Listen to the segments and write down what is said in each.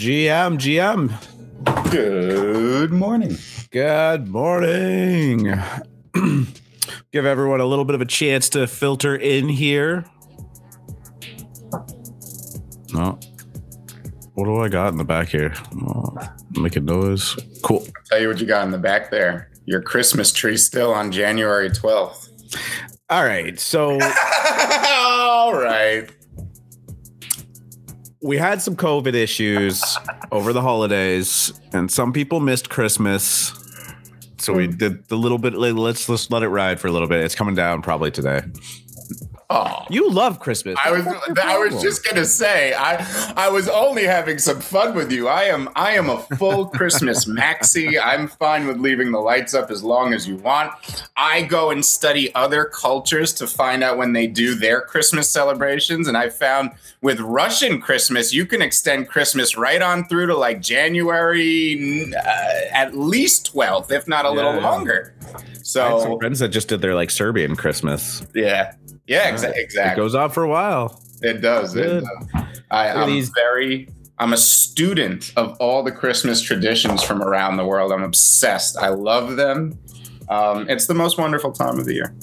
GM, GM. Good morning. Good morning. Give everyone a little bit of a chance to filter in here. No. What do I got in the back here? Uh, oh, making noise. Cool. Tell you what you got in the back there. Your Christmas tree still on January 12th. All right. So All right. We had some COVID issues over the holidays, and some people missed Christmas. So we hmm. did the little bit. Let's let's let it ride for a little bit. It's coming down probably today. Oh. You love Christmas. I was I was just gonna say I I was only having some fun with you. I am I am a full Christmas maxi. I'm fine with leaving the lights up as long as you want. I go and study other cultures to find out when they do their Christmas celebrations, and I found with Russian Christmas you can extend Christmas right on through to like January uh, at least 12th, if not a little Yeah. longer. I had some So friends that just did their like Serbian Christmas. yeah, yeah, exa- It exactly. goes on for a while. It does. It does. I, I'm these- very. I'm a student of all the Christmas traditions from around the world. I'm obsessed. I love them. Um, it's the most wonderful time of the year.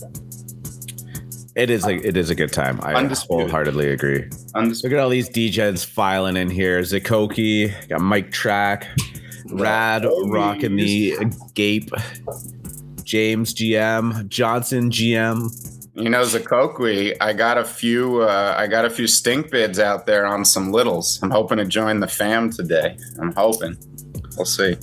It is a it is a good time. I Undisputed. wholeheartedly agree. Undis- Look at all these DJs filing in here. Zakoki, got Mike Track, Rad Homies. rocking the Gape, James GM, Johnson GM. You know, Zakokwe, I got a few. Uh, I got a few stink bids out there on some littles. I'm hoping to join the fam today. I'm hoping. We'll see.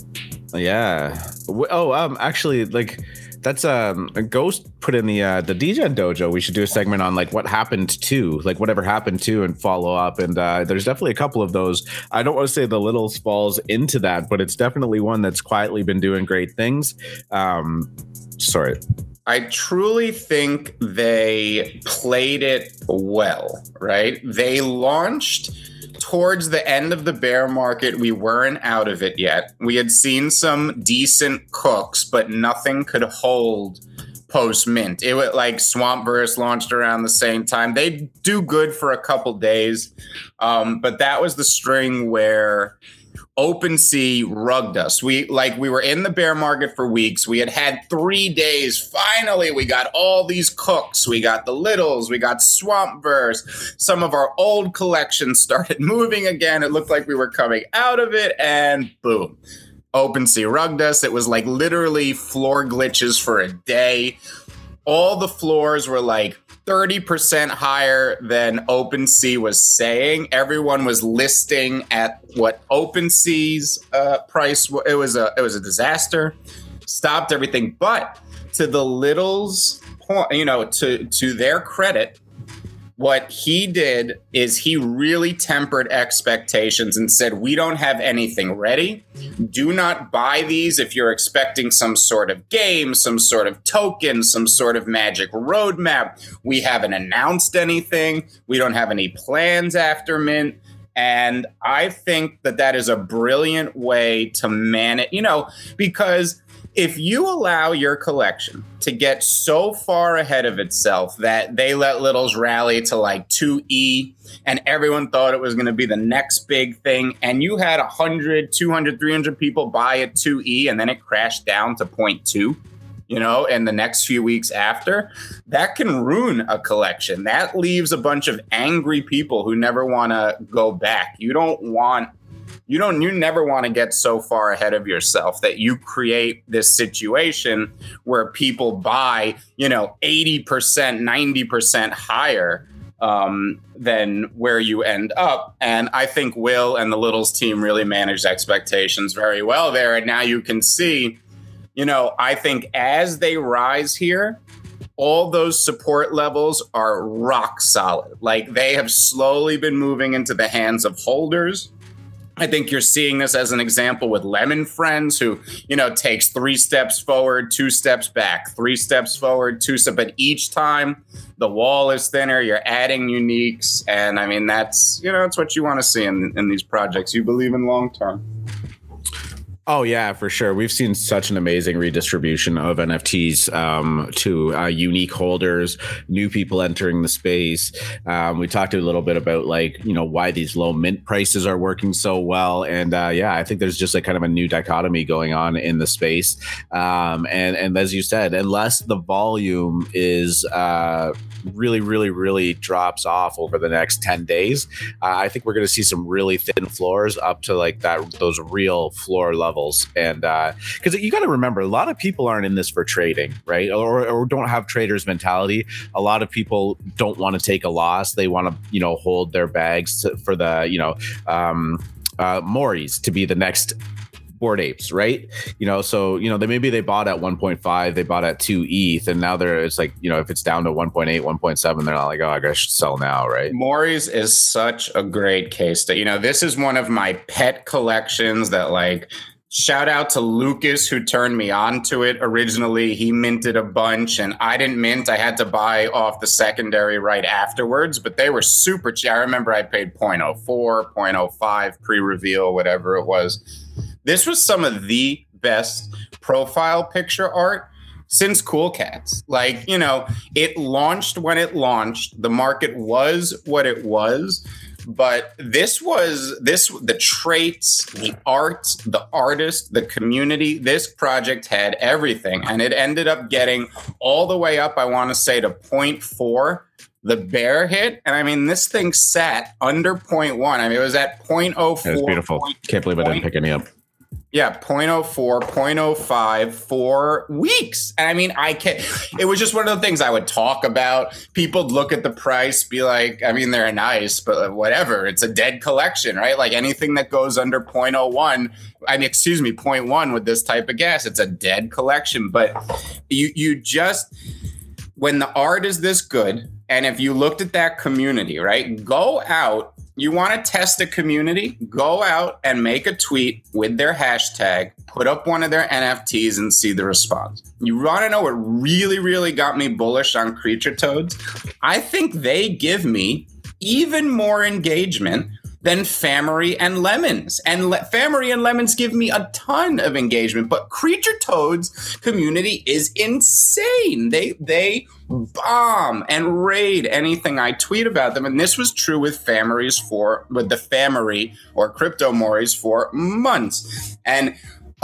Yeah. Oh, um, actually, like that's um a Ghost put in the uh the DJ dojo. We should do a segment on like what happened to, like whatever happened to, and follow up. And uh there's definitely a couple of those. I don't want to say the Littles falls into that, but it's definitely one that's quietly been doing great things. Um, sorry. I truly think they played it well, right? They launched towards the end of the bear market. We weren't out of it yet. We had seen some decent cooks, but nothing could hold post mint. It was like Swampverse launched around the same time. They do good for a couple days, um, but that was the string where OpenSea rugged us. We like we were in the bear market for weeks. We had had three days. Finally, we got all these cooks. We got the littles. We got Swampverse. Some of our old collections started moving again. It looked like we were coming out of it, and boom. OpenSea rugged us. It was like literally floor glitches for a day. All the floors were like 30% higher than OpenSea was saying. Everyone was listing at what OpenSea's uh, price wa- it was a it was a disaster. Stopped everything but to the littles point, you know, to to their credit, what he did is he really tempered expectations and said, We don't have anything ready. Do not buy these if you're expecting some sort of game, some sort of token, some sort of magic roadmap. We haven't announced anything. We don't have any plans after Mint. And I think that that is a brilliant way to manage, you know, because if you allow your collection to get so far ahead of itself that they let littles rally to like 2e and everyone thought it was going to be the next big thing and you had 100 200 300 people buy at 2e and then it crashed down to 0.2 you know in the next few weeks after that can ruin a collection. That leaves a bunch of angry people who never want to go back. You don't want you don't you never want to get so far ahead of yourself that you create this situation where people buy you know 80% 90% higher um, than where you end up. And i think will and the littles team really managed expectations very well there. And now you can see you know i think as they rise here all those support levels are rock solid. Like they have slowly been moving into the hands of holders I think you're seeing this as an example with Lemon Friends, who you know takes three steps forward, two steps back, three steps forward, two steps. But each time the wall is thinner, you're adding uniques, and I mean that's you know that's what you want to see in in these projects. You believe in long term. Oh yeah, for sure. We've seen such an amazing redistribution of NFTs um, to uh, unique holders, new people entering the space. Um, we talked a little bit about like you know why these low mint prices are working so well, and uh, yeah, I think there's just like kind of a new dichotomy going on in the space. Um, and and as you said, unless the volume is uh, really, really, really drops off over the next ten days, uh, I think we're going to see some really thin floors up to like that those real floor levels levels. And because uh, you got to remember, a lot of people aren't in this for trading, right? Or, or don't have traders mentality. A lot of people don't want to take a loss. They want to, you know, hold their bags to, for the, you know, um, uh, Mories to be the next Bored Apes, right? You know, so you know they maybe they bought at 1.5, they bought at two ETH, and now they're it's like you know if it's down to 1.8, 1.7, they're not like oh I gotta sell now, right? Mories is such a great case that you know this is one of my pet collections that like Shout out to Lucas who turned me on to it originally. He minted a bunch and I didn't mint. I had to buy off the secondary right afterwards, but they were super cheap. I remember I paid 0.04, 0.05 pre reveal, whatever it was. This was some of the best profile picture art since Cool Cats. Like, you know, it launched when it launched, the market was what it was but this was this the traits the art the artist the community this project had everything. And it ended up getting all the way up i want to say to four the bear hit. And i mean this thing sat under one. I mean it was at 0.04 it was beautiful. can't believe i didn't pick any up yeah, 0.04, 0.05 for weeks. And I mean, I can it was just one of the things I would talk about. People look at the price, be like, I mean, they're nice, but whatever. It's a dead collection, right? Like anything that goes under 0.01, I mean, excuse me, 0.1 with this type of gas, it's a dead collection. But you you just when the art is this good, and if you looked at that community, right, go out you want to test a community, go out and make a tweet with their hashtag, put up one of their NFTs and see the response. You want to know what really, really got me bullish on Creature Toads? I think they give me even more engagement than Famery and Lemons. And Le- Famery and Lemons give me a ton of engagement, but Creature Toads community is insane. They they bomb and raid anything I tweet about them. And this was true with Fameries for with the Famery or Crypto Mories for months. And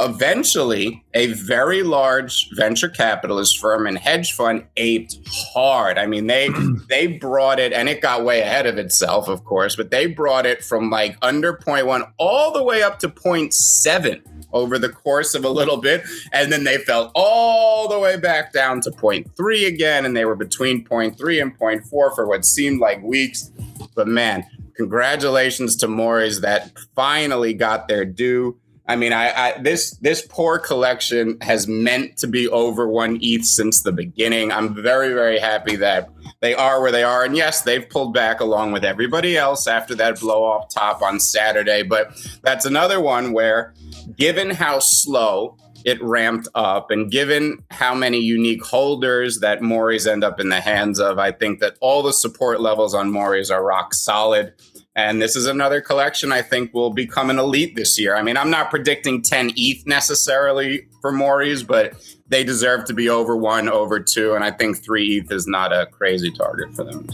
eventually a very large venture capitalist firm and hedge fund aped hard. I mean they they brought it and it got way ahead of itself of course but they brought it from like under 0.1 all the way up to 0.7 over the course of a little bit and then they fell all the way back down to 0.3 again and they were between 0.3 and 0.4 for what seemed like weeks. But man congratulations to Mories that finally got their due I mean, I, I, this this poor collection has meant to be over one ETH since the beginning. I'm very very happy that they are where they are, and yes, they've pulled back along with everybody else after that blow off top on Saturday. But that's another one where, given how slow it ramped up, and given how many unique holders that Mories end up in the hands of, I think that all the support levels on Mories are rock solid. And this is another collection I think will become an elite this year. I mean, I'm not predicting 10 ETH necessarily for Mories, but they deserve to be over one, over two. And I think three ETH is not a crazy target for them.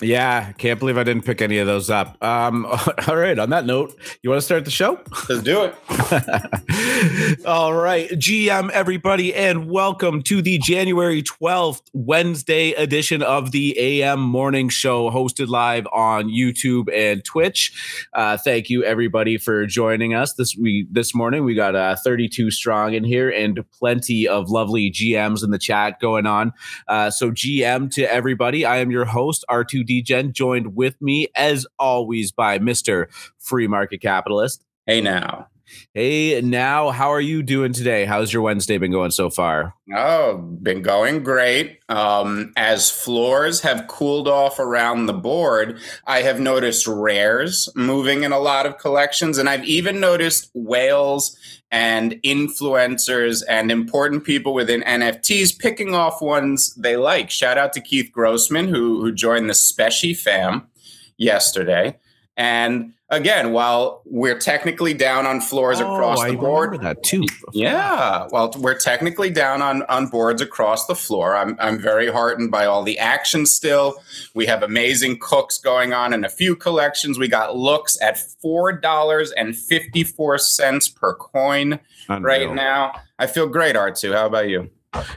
Yeah, can't believe I didn't pick any of those up. Um, all right, on that note, you want to start the show? Let's do it. all right, GM, everybody, and welcome to the January 12th, Wednesday edition of the AM Morning Show, hosted live on YouTube and Twitch. Uh, thank you, everybody, for joining us this we this morning. We got uh, 32 strong in here and plenty of lovely GMs in the chat going on. Uh, so, GM to everybody, I am your host, R2 DGen, joined with me as always by Mr. Free Market Capitalist. Hey now. Hey, now, how are you doing today? How's your Wednesday been going so far? Oh, been going great. Um, as floors have cooled off around the board, I have noticed rares moving in a lot of collections, and I've even noticed whales and influencers and important people within NFTs picking off ones they like. Shout out to Keith Grossman, who who joined the Specie fam yesterday. And again, while we're technically down on floors Oh, across I the board, that too. yeah, well, we're technically down on on boards across the floor. I'm I'm very heartened by all the action still. We have amazing cooks going on in a few collections. We got looks at four dollars and fifty four cents per coin Unreal. right now. I feel great, R2. How about you?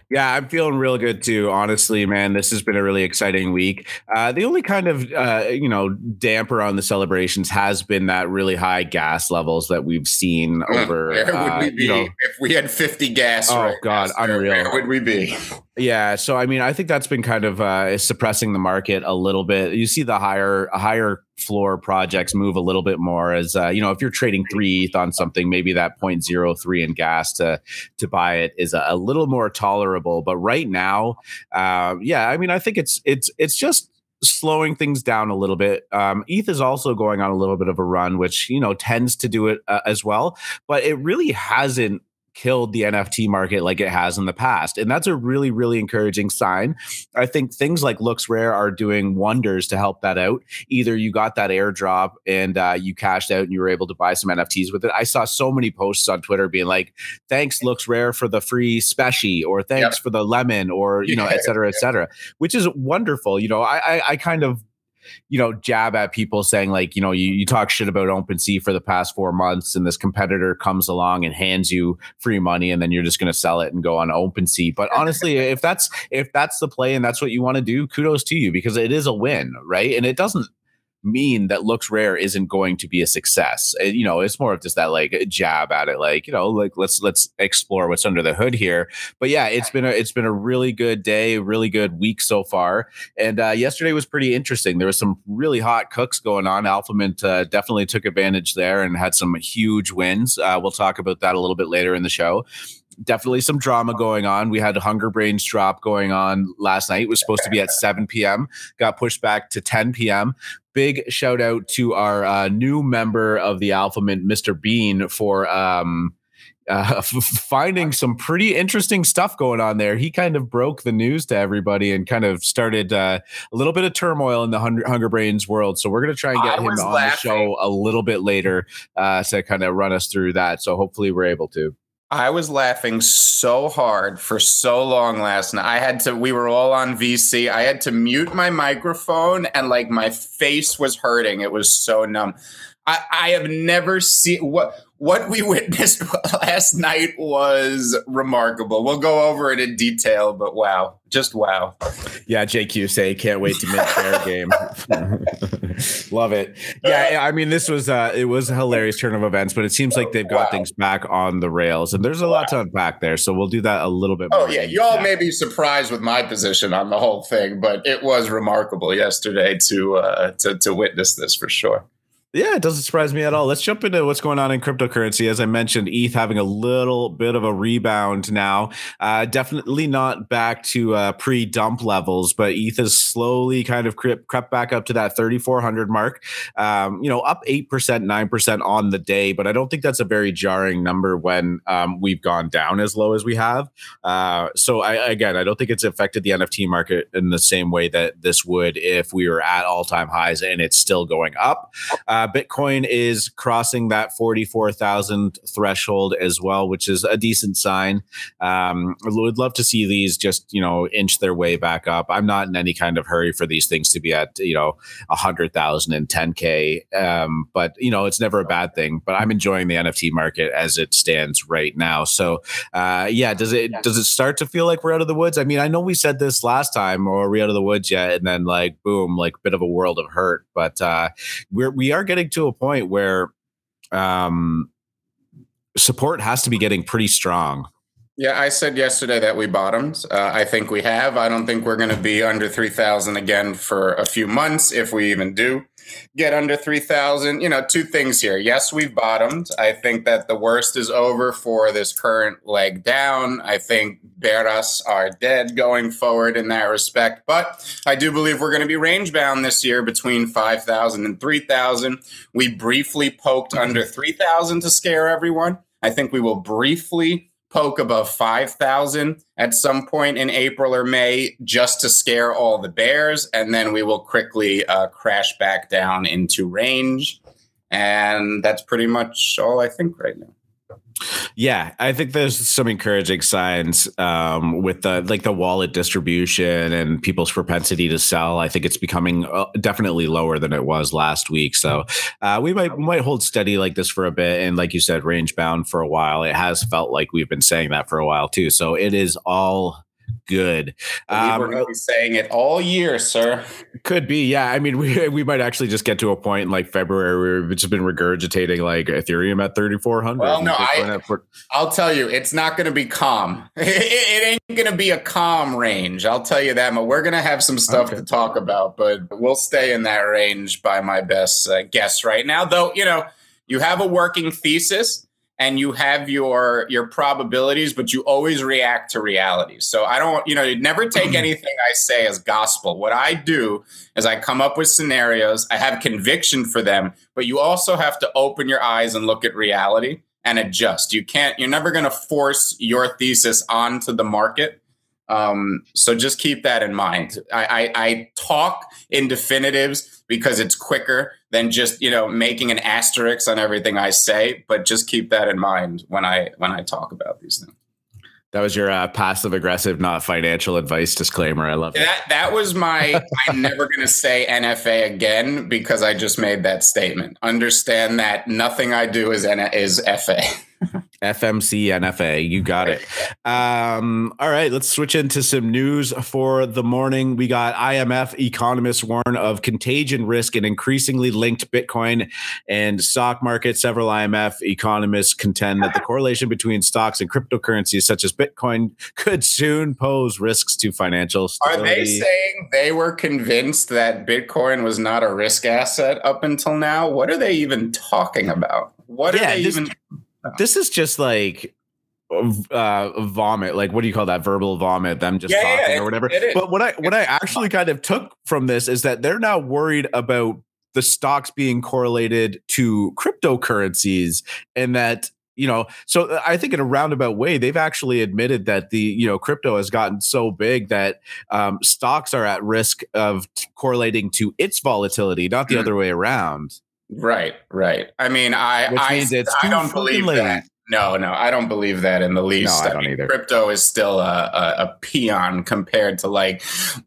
Yeah, I'm feeling real good too. Honestly, man, this has been a really exciting week. Uh, the only kind of uh, you know damper on the celebrations has been that really high gas levels that we've seen over. Where would uh, we be you know, if we had 50 gas? Oh, right God, now? Unreal. Where would we be? Yeah, so I mean, I think that's been kind of uh, suppressing the market a little bit. You see the higher higher floor projects move a little bit more as uh, you know if you're trading three ETH on something, maybe that 0.03 in gas to to buy it is a, little more tolerable. But right now, uh, yeah, I mean, I think it's it's it's just slowing things down a little bit. Um, ETH is also going on a little bit of a run, which you know tends to do it uh, as well, but it really hasn't killed the NFT market like it has in the past. And that's a really, really encouraging sign. I think things like LooksRare are doing wonders to help that out. Either you got that airdrop and uh, you cashed out and you were able to buy some NFTs with it. I saw so many posts on Twitter being like, thanks LooksRare for the free specie or thanks Yep. for the lemon or, you know, Yeah, et cetera, et cetera, which is wonderful. You know, I, I, I kind of you know, jab at people saying like, you know, you, you talk shit about OpenSea for the past four months, and this competitor comes along and hands you free money, and then you're just going to sell it and go on OpenSea. But honestly, if that's if that's the play and that's what you want to do, kudos to you because it is a win, right? And it doesn't mean that LooksRare isn't going to be a success. Uh, You know, it's more of just that like jab at it, like you know, like let's let's explore what's under the hood here. But yeah, it's been a it's been a really good day, really good week so far. And uh, yesterday was pretty interesting. There was some really hot cooks going on. AlphaMint uh, definitely took advantage there and had some huge wins. Uh, we'll talk about that a little bit later in the show. Definitely some drama going on. We had Hunger Brains drop going on last night. It was supposed to be at 7 p.m. Got pushed back to 10 p.m. Big shout out to our uh, new member of the AlphaMint, Mr. Bean, for um, uh, f- finding some pretty interesting stuff going on there. He kind of broke the news to everybody and kind of started uh, a little bit of turmoil in the Hunger, Hunger Brains world. So we're going to try and get I him on laughing. the show a little bit later uh, to kind of run us through that. So hopefully we're able to. I was laughing so hard for so long last night. I had to, we were all on VC. I had to mute my microphone and like my face was hurting. It was so numb. I, I have never seen what what we witnessed last night was remarkable. We'll go over it in detail, but wow, just wow. Yeah, JQ say can't wait to mint fair game. Love it. Yeah, I mean this was uh it was a hilarious turn of events, but it seems like they've got Wow. things back on the rails, and there's a lot to unpack there. So we'll do that a little bit. Oh yeah, y'all may be surprised with my position on the whole thing, but it was remarkable yesterday to uh, to to witness this for sure. Yeah, it doesn't surprise me at all. Let's jump into what's going on in cryptocurrency. As I mentioned, ETH having a little bit of a rebound now. Uh, definitely not back to uh, pre-dump levels, but ETH has slowly kind of crept, crept back up to that 3,400 mark. Um, you know, up eight percent, nine percent on the day, but I don't think that's a very jarring number when um, we've gone down as low as we have. Uh, so I, again, I don't think it's affected the NFT market in the same way that this would if we were at all-time highs and it's still going up. Bitcoin is crossing that 44,000 threshold as well, which is a decent sign. Um, I would love to see these just, you know, inch their way back up. I'm not in any kind of hurry for these things to be at, you know, 100,000 and 10K. Um, but, you know, it's never a bad thing. But I'm enjoying the NFT market as it stands right now. So, uh, yeah, does it does it start to feel like we're out of the woods? I mean, I know we said this last time, or are we out of the woods yet? And then, like, boom, like bit of a world of hurt. But uh, we're we are getting to a point where um, support has to be getting pretty strong. Yeah, I said yesterday that we bottomed. Uh, I think we have. I don't think we're going to be under 3,000 again for a few months, if we even do get under 3,000. You know, two things here. Yes, we've bottomed. I think that the worst is over for this current leg down. I think Beras are dead going forward in that respect. But I do believe we're going to be range bound this year between 5,000 and 3,000. We briefly poked under 3,000 to scare everyone. I think we will briefly poke above 5,000 at some point in April or May just to scare all the bears. And then we will quickly uh, crash back down into range. And that's pretty much all I think right now. Yeah, I think there's some encouraging signs um, with the like the wallet distribution and people's propensity to sell. I think it's becoming uh, definitely lower than it was last week. So uh, we might might hold steady like this for a bit, and like you said, range bound for a while. It has felt like we've been saying that for a while too. So it is all good. Um, we're going to be saying it all year, sir. Could be, yeah. I mean, we we might actually just get to a point in like February where it's been regurgitating like Ethereum at thirty four hundred. Well, no, I, I'll tell you, it's not going to be calm. it, it ain't going to be a calm range. I'll tell you that. But we're going to have some stuff okay. to talk about, but we'll stay in that range by my best uh, guess right now. Though, you know, you have a working thesis and you have your your probabilities but you always react to reality. So i don't you know you never take mm-hmm. anything i say as gospel. What i do is i come up with scenarios i have conviction for them but you also have to open your eyes and look at reality and adjust. You can't you're never going to force your thesis onto the market um, so just keep that in mind I, I, I talk in definitives because it's quicker than just you know making an asterisk on everything I say. But just keep that in mind when I when I talk about these things. That was your uh, passive aggressive, not financial advice disclaimer. I love that. That, that was my. I'm never going to say NFA again because I just made that statement. Understand that nothing I do is N- is FA. FMC NFA. You got it. Um, all right, let's switch into some news for the morning. We got IMF economists warn of contagion risk and increasingly linked Bitcoin and stock market. Several IMF economists contend that the correlation between stocks and cryptocurrencies such as Bitcoin could soon pose risks to financial stability. Are they saying they were convinced that Bitcoin was not a risk asset up until now? What are they even talking about? What are yeah, they this- even this is just like uh vomit like what do you call that? Verbal vomit them just yeah, talking yeah, or whatever. but what i what i actually kind of took from this is that they're now worried about the stocks being correlated to cryptocurrencies and that you know so uh, i think in a roundabout way they've actually admitted that the you know crypto has gotten so big that um, stocks are at risk of t- correlating to its volatility not the mm. other way around Right, right. I mean, I I, I don't believe late. that. No, no, I don't believe that in the least. No, I don't mean, either. Crypto is still a, a, a, peon compared to like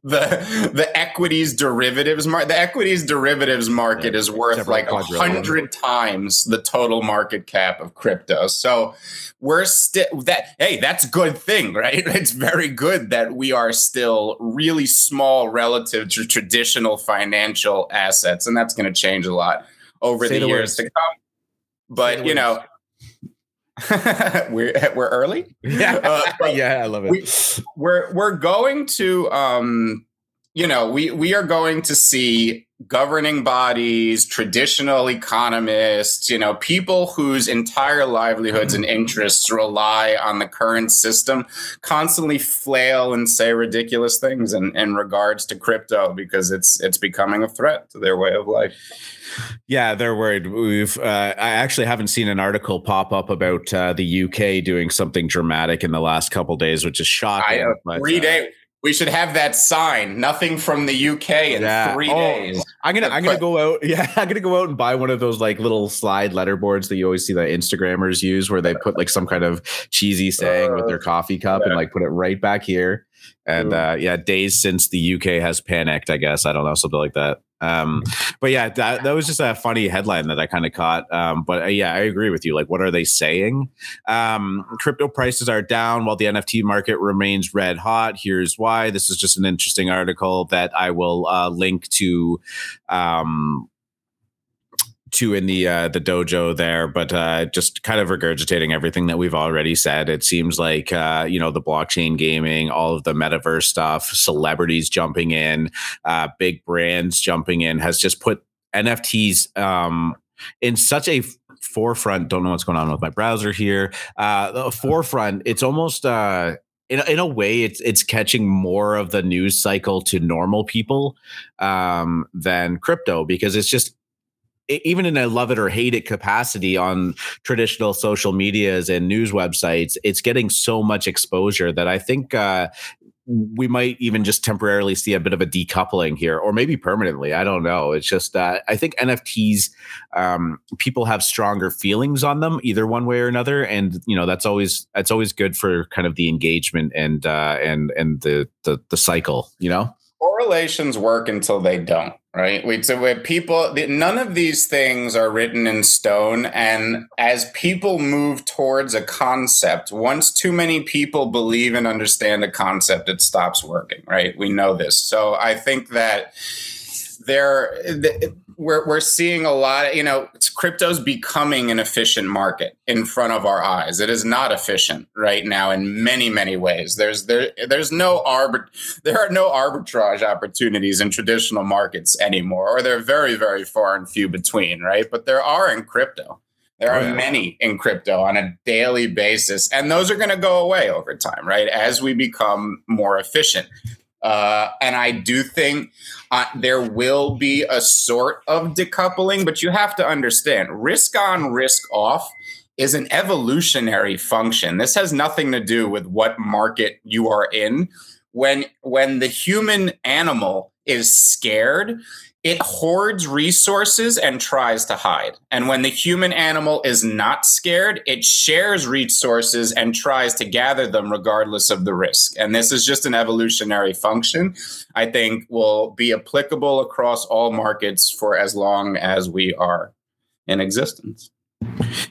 the the equities derivatives market. The equities derivatives market yeah, is worth like a hundred times the total market cap of crypto. So we're still that. Hey, that's a good thing, right? It's very good that we are still really small relative to traditional financial assets, and that's going to change a lot over Say the, the years to come. But you know, we're we're early. Yeah, uh, yeah, I love it. We, we're we're going to um, you know, we we are going to see governing bodies, traditional economists, you know, people whose entire livelihoods and interests rely on the current system constantly flail and say ridiculous things in, in regards to crypto because it's it's becoming a threat to their way of life. Yeah, they're worried. We've uh, I actually haven't seen an article pop up about uh, the UK doing something dramatic in the last couple days, which is shocking. I, uh, three uh, days. We should have that sign. Nothing from the UK in yeah. three oh, days. I'm gonna I'm gonna go out. Yeah, I'm gonna go out and buy one of those like little slide letterboards that you always see that Instagrammers use, where they put like some kind of cheesy saying uh, with their coffee cup yeah. and like put it right back here. And uh, yeah, days since the UK has panicked. I guess I don't know something like that. Um, but yeah, that, that was just a funny headline that I kind of caught. Um, but uh, yeah, I agree with you. Like, what are they saying? Um, crypto prices are down while the NFT market remains red hot. Here's why. This is just an interesting article that I will uh, link to um, two in the uh, the dojo there, but uh, just kind of regurgitating everything that we've already said. It seems like uh, you know the blockchain gaming, all of the metaverse stuff, celebrities jumping in, uh, big brands jumping in, has just put NFTs um, in such a forefront. Don't know what's going on with my browser here. Uh, the forefront. It's almost. Uh, in, in a way, it's it's catching more of the news cycle to normal people um, than crypto because it's just even in a love it or hate it capacity on traditional social medias and news websites, it's getting so much exposure that I think uh, we might even just temporarily see a bit of a decoupling here, or maybe permanently. I don't know. It's just uh, I think NFTs um, people have stronger feelings on them, either one way or another, and you know that's always that's always good for kind of the engagement and uh, and and the, the the cycle. You know correlations work until they don't right? We so with people none of these things are written in stone and as people move towards a concept once too many people believe and understand a concept it stops working right? We know this. So i think that there we're, we're seeing a lot of, you know, crypto's becoming an efficient market in front of our eyes. It is not efficient right now in many, many ways. There's there there's no arbit there are no arbitrage opportunities in traditional markets anymore, or they're very, very far and few between, right? But there are in crypto. There are oh, many in crypto on a daily basis, and those are going to go away over time, right? As we become more efficient. Uh, and I do think uh, there will be a sort of decoupling, but you have to understand risk on, risk off is an evolutionary function. This has nothing to do with what market you are in. When when the human animal is scared, it hoards resources and tries to hide. And when the human animal is not scared, it shares resources and tries to gather them regardless of the risk. And this is just an evolutionary function I think will be applicable across all markets for as long as we are in existence.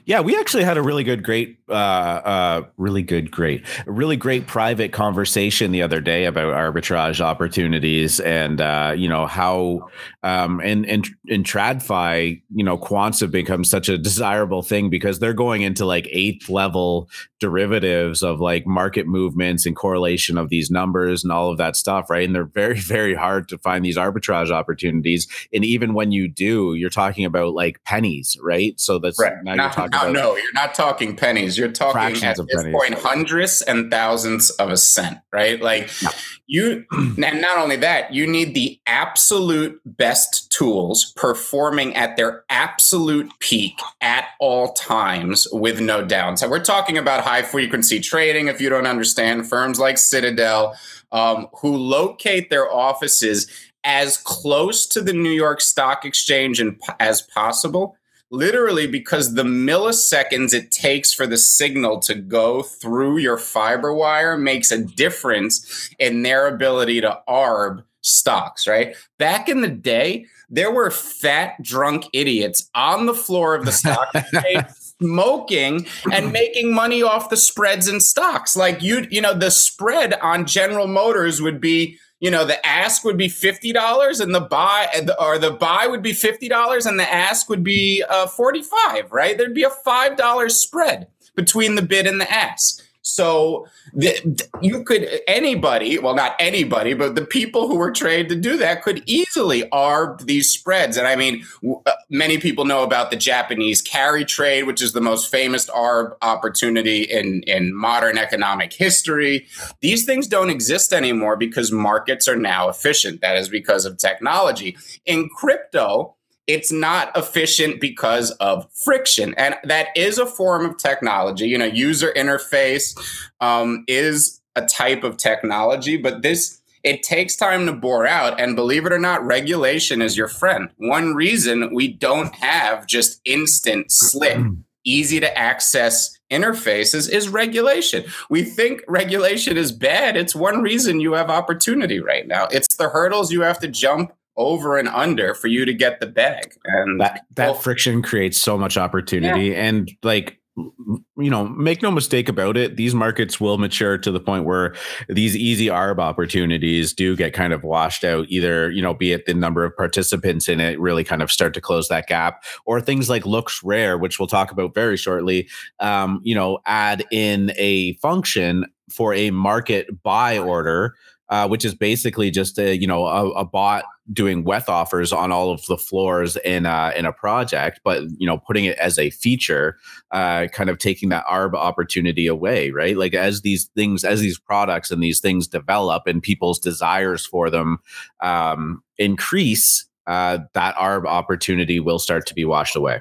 Yeah, we actually had a really good, great, uh, uh, really good, great, really great private conversation the other day about arbitrage opportunities and uh, you know how um, in in in TradFi, you know, quants have become such a desirable thing because they're going into like eighth level derivatives of like market movements and correlation of these numbers and all of that stuff, right? And they're very, very hard to find these arbitrage opportunities. And even when you do, you're talking about like pennies, right? So that's right. now not, you're talking no, no, you're not talking pennies. You're talking at this pennies. point hundreds and thousands of a cent, right? Like yeah. You, and not only that, you need the absolute best tools performing at their absolute peak at all times with no downside. We're talking about high frequency trading. If you don't understand, firms like Citadel, um, who locate their offices as close to the New York Stock Exchange and, as possible, literally because the milliseconds it takes for the signal to go through your fiber wire makes a difference in their ability to arb stocks, right? Back in the day, there were fat, drunk idiots on the floor of the stock exchange smoking and making money off the spreads in stocks. Like you, you know, the spread on General Motors would be, you know, the ask would be fifty dollars, and the buy or the buy would be fifty dollars, and the ask would be uh, forty five. Right? There'd be a five dollars spread between the bid and the ask. So the, you could anybody, well, not anybody, but the people who were trained to do that could easily arb these spreads. And I mean, uh, many people know about the Japanese carry trade, which is the most famous arb opportunity in in modern economic history. These things don't exist anymore because markets are now efficient. That is because of technology. In crypto, it's not efficient because of friction. And that is a form of technology. You know, user interface um, is a type of technology, but this it takes time to bore out. And believe it or not, regulation is your friend. One reason we don't have just instant, slick, easy to access interfaces is regulation. We think regulation is bad. It's one reason you have opportunity right now. It's the hurdles you have to jump over and under for you to get the bag. And that that well, friction creates so much opportunity. Yeah. And like you know, make no mistake about it, these markets will mature to the point where these easy ARB opportunities do get kind of washed out, either, you know, be it the number of participants in it really kind of start to close that gap, or things like LooksRare, which we'll talk about very shortly, um, you know, add in a function for a market buy order uh, which is basically just a you know a, a, bot doing weth offers on all of the floors in uh, in a project, but you know putting it as a feature, uh, kind of taking that arb opportunity away, right? Like as these things, as these products and these things develop, and people's desires for them um, increase uh, that ARB opportunity will start to be washed away.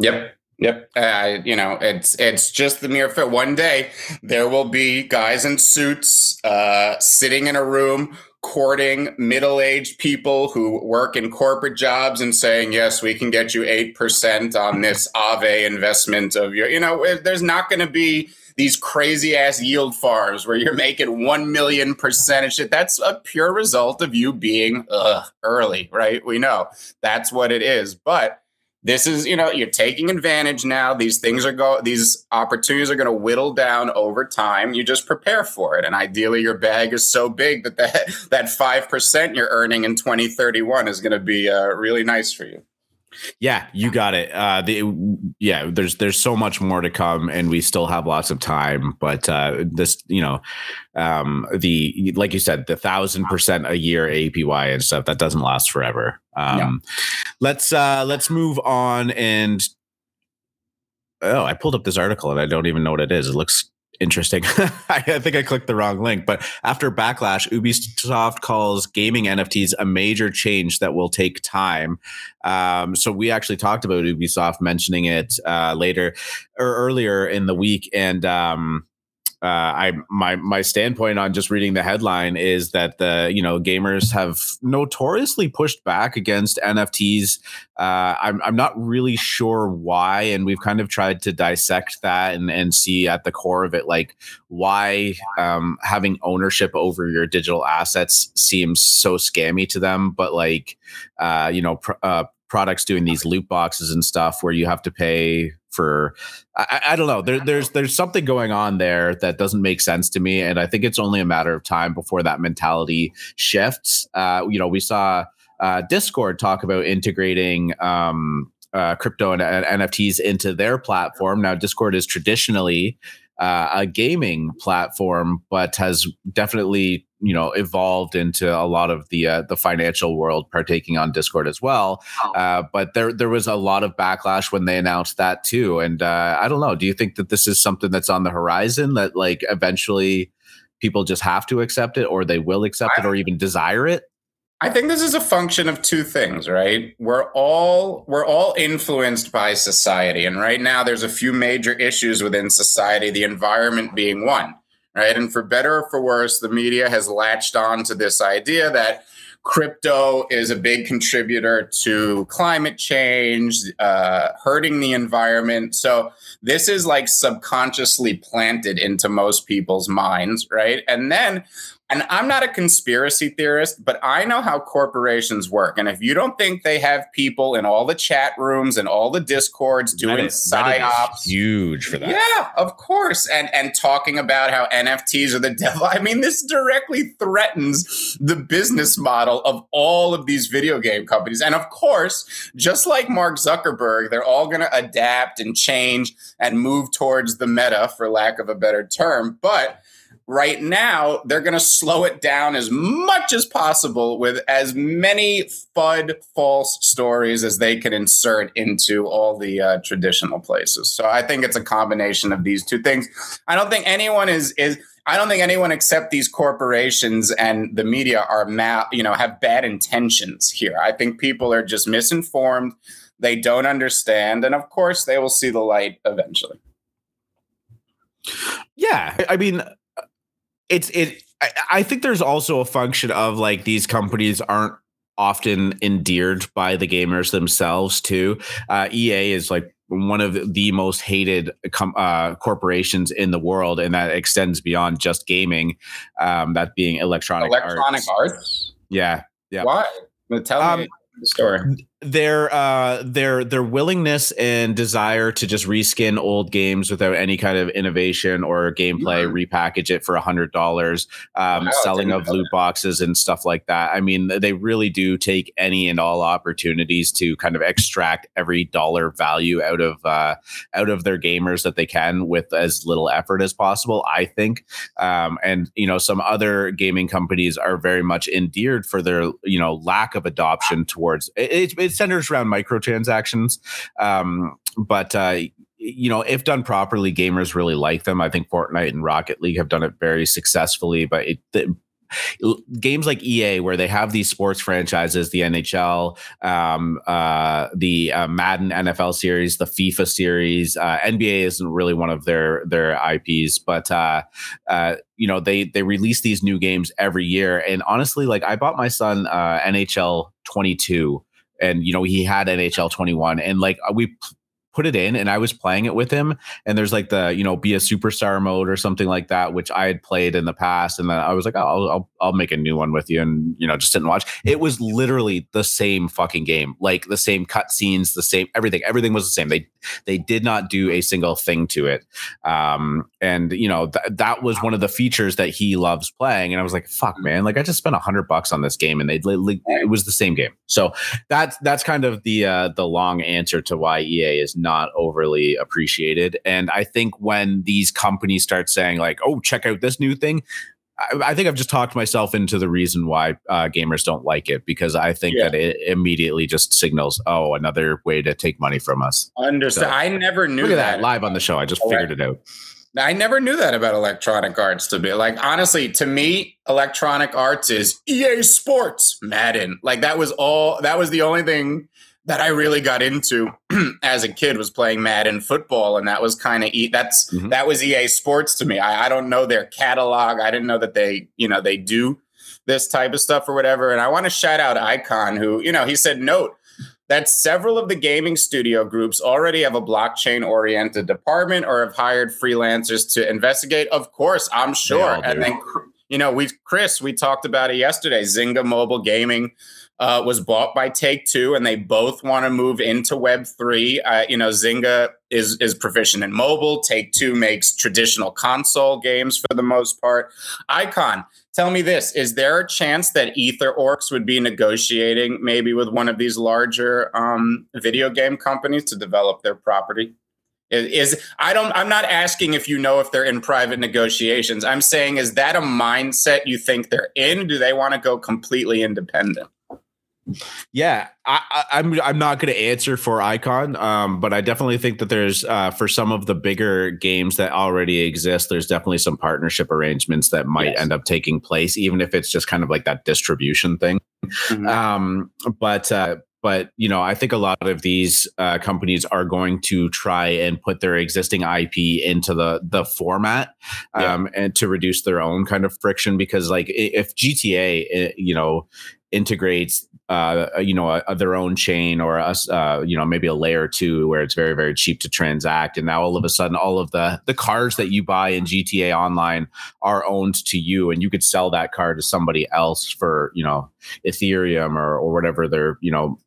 Yep. Yep. Uh, you know, it's it's just the mere fact. One day there will be guys in suits uh, sitting in a room courting middle-aged people who work in corporate jobs and saying, "Yes, we can get you eight percent on this Aave investment of your." You know, there's not going to be these crazy ass yield farms where you're making 1 million percentage. That's a pure result of you being ugh, early, right? We know that's what it is. But this is, you know, you're taking advantage now. These things are go, these opportunities are going to whittle down over time. You just prepare for it. And ideally, your bag is so big that that, that 5% you're earning in 2031 is going to be uh, really nice for you. Yeah, you got it. Uh, the yeah, there's there's so much more to come, and we still have lots of time. But uh, this, you know, um, the like you said, the thousand percent a year APY and stuff that doesn't last forever. Um, no. Let's uh, let's move on and oh, I pulled up this article and I don't even know what it is. It looks interesting. I think I clicked the wrong link, but after backlash, Ubisoft calls gaming NFTs a major change that will take time. Um, so we actually talked about Ubisoft mentioning it uh, later or earlier in the week, and um, uh, I my my standpoint on just reading the headline is that the you know gamers have notoriously pushed back against NFTs. Uh, I'm I'm not really sure why, and we've kind of tried to dissect that and and see at the core of it like why um, having ownership over your digital assets seems so scammy to them, but like uh, you know. Pr- uh, products doing these loot boxes and stuff where you have to pay for I, I, don't know. There, there's there's something going on there that doesn't make sense to me and i think it's only a matter of time before that mentality shifts. Uh, you know we saw uh, discord talk about integrating um, uh, crypto and, and, nfts into their platform. Now discord is traditionally uh, a gaming platform, but has definitely you know evolved into a lot of the uh, the financial world partaking on Discord as well. Oh. Uh, but there there was a lot of backlash when they announced that too. And uh, I don't know. Do you think that this is something that's on the horizon that like eventually people just have to accept it, or they will accept it, or even desire it? I think this is a function of two things, right? We're all we're all influenced by society, and right now there's a few major issues within society, the environment being one, right? And for better or for worse, the media has latched on to this idea that crypto is a big contributor to climate change, uh, hurting the environment. So this is like subconsciously planted into most people's minds, right? And then and I'm not a conspiracy theorist, but I know how corporations work. And if you don't think they have people in all the chat rooms and all the discords doing is, psyops, huge for that. Yeah, of course. And and talking about how NFTs are the devil. I mean, this directly threatens the business model of all of these video game companies. And of course, just like Mark Zuckerberg, they're all going to adapt and change and move towards the meta, for lack of a better term. But right now they're going to slow it down as much as possible with as many fud false stories as they can insert into all the uh, traditional places so i think it's a combination of these two things i don't think anyone is is I don't think anyone except these corporations and the media are ma- you know have bad intentions here. I think people are just misinformed. They don't understand, and of course, they will see the light eventually. Yeah, I mean, it's it I, I think there's also a function of like these companies aren't often endeared by the gamers themselves too. Uh, EA is like one of the most hated com- uh, corporations in the world, and that extends beyond just gaming. Um, that being Electronic Electronic Arts. arts? Yeah, yeah. Why? Tell um, me the story their uh their their willingness and desire to just reskin old games without any kind of innovation or gameplay mm-hmm. repackage it for a hundred dollars um wow, selling of loot boxes and stuff like that i mean they really do take any and all opportunities to kind of extract every dollar value out of uh out of their gamers that they can with as little effort as possible i think um and you know some other gaming companies are very much endeared for their you know lack of adoption towards it, it it centers around microtransactions. Um, but uh, you know, if done properly, gamers really like them. I think Fortnite and Rocket League have done it very successfully, but it, games like EA, where they have these sports franchises, the NHL, um, uh, the uh, Madden NFL series, the FIFA series. Uh, NBA isn't really one of their their IPs, but uh, uh, you know they they release these new games every year. And honestly, like I bought my son uh, NHL 22 and you know he had NHL 21 and like we put it in and I was playing it with him. And there's like the, you know, be a superstar mode or something like that, which I had played in the past. And then I was like, oh, I'll, I'll, I'll make a new one with you. And, you know, just didn't watch. It was literally the same fucking game, like the same cutscenes, the same everything. Everything was the same. They, they did not do a single thing to it. Um, and, you know, th- that was one of the features that he loves playing. And I was like, fuck, man, like I just spent a hundred bucks on this game and they, like, it was the same game. So that's, that's kind of the, uh, the long answer to why EA is not overly appreciated. And I think when these companies start saying like, "Oh, check out this new thing," I, I think I've just talked myself into the reason why uh, gamers don't like it because I think yeah. that it immediately just signals, "Oh, another way to take money from us." Understand? So, I never knew that. that. live on the show. I just figured it out. I never knew that about Electronic Arts to be like honestly to me Electronic Arts is EA Sports Madden like that was all that was the only thing that I really got into as a kid was playing Madden football, and that was kind of e- that's mm-hmm. that was EA Sports to me. I, I don't know their catalog. I didn't know that they you know they do this type of stuff or whatever. And I want to shout out Icon, who you know he said note that several of the gaming studio groups already have a blockchain oriented department or have hired freelancers to investigate. Of course, I'm sure. And then you know we Chris, we talked about it yesterday. Zynga Mobile Gaming uh, was bought by Take Two, and they both want to move into Web three. Uh, you know, Zynga is is proficient in mobile. Take Two makes traditional console games for the most part. Icon, tell me this: Is there a chance that Ether Orcs would be negotiating maybe with one of these larger um, video game companies to develop their property? Is, I don't I'm not asking if you know if they're in private negotiations. I'm saying is that a mindset you think they're in? Do they want to go completely independent? Yeah, I, am I'm, I'm not going to answer for Icon, um, but I definitely think that there's uh, for some of the bigger games that already exist, there's definitely some partnership arrangements that might yes. end up taking place, even if it's just kind of like that distribution thing. Mm-hmm. Um, but uh, but you know, I think a lot of these uh, companies are going to try and put their existing IP into the the format, um, yeah. and to reduce their own kind of friction. Because like if GTA, eh, you know, integrates uh, you know a, a, their own chain or us uh, you know maybe a layer two where it's very very cheap to transact. And now all of a sudden all of the the cars that you buy in GTA online are owned to you and you could sell that car to somebody else for you know ethereum or or whatever their you know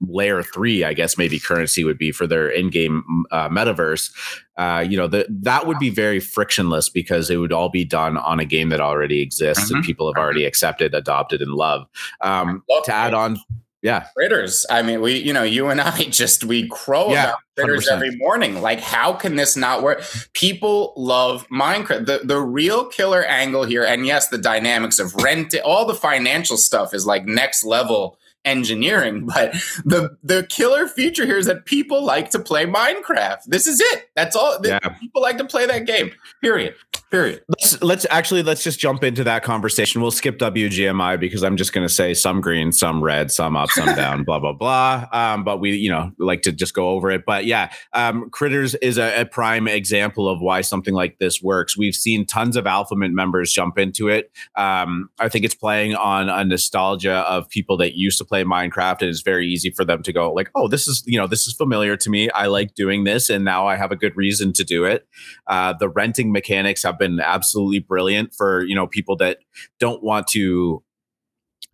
layer three, I guess maybe currency would be for their in-game uh, metaverse. Uh, you know, that that would be very frictionless because it would all be done on a game that already exists mm-hmm. and people have already accepted, adopted, and love. Um, love to add on, yeah, critters. I mean, we, you know, you and I just we crow yeah, about critters 100%. every morning. Like, how can this not work? People love Minecraft. The the real killer angle here, and yes, the dynamics of rent, all the financial stuff is like next level engineering, but the the killer feature here is that people like to play Minecraft. This is it. That's all. Yeah. People like to play that game. Period. Period. Let's let's actually let's just jump into that conversation. We'll skip WGMI because I'm just going to say some green, some red, some up, some down, blah blah blah. Um, but we you know like to just go over it. But yeah, um, Critters is a, a, prime example of why something like this works. We've seen tons of AlphaMint members jump into it. Um, I think it's playing on a nostalgia of people that used to play Minecraft, and it's very easy for them to go like, oh, this is you know this is familiar to me. I like doing this, and now I have a good reason to do it. Uh, the renting mechanics have been absolutely brilliant for you know people that don't want to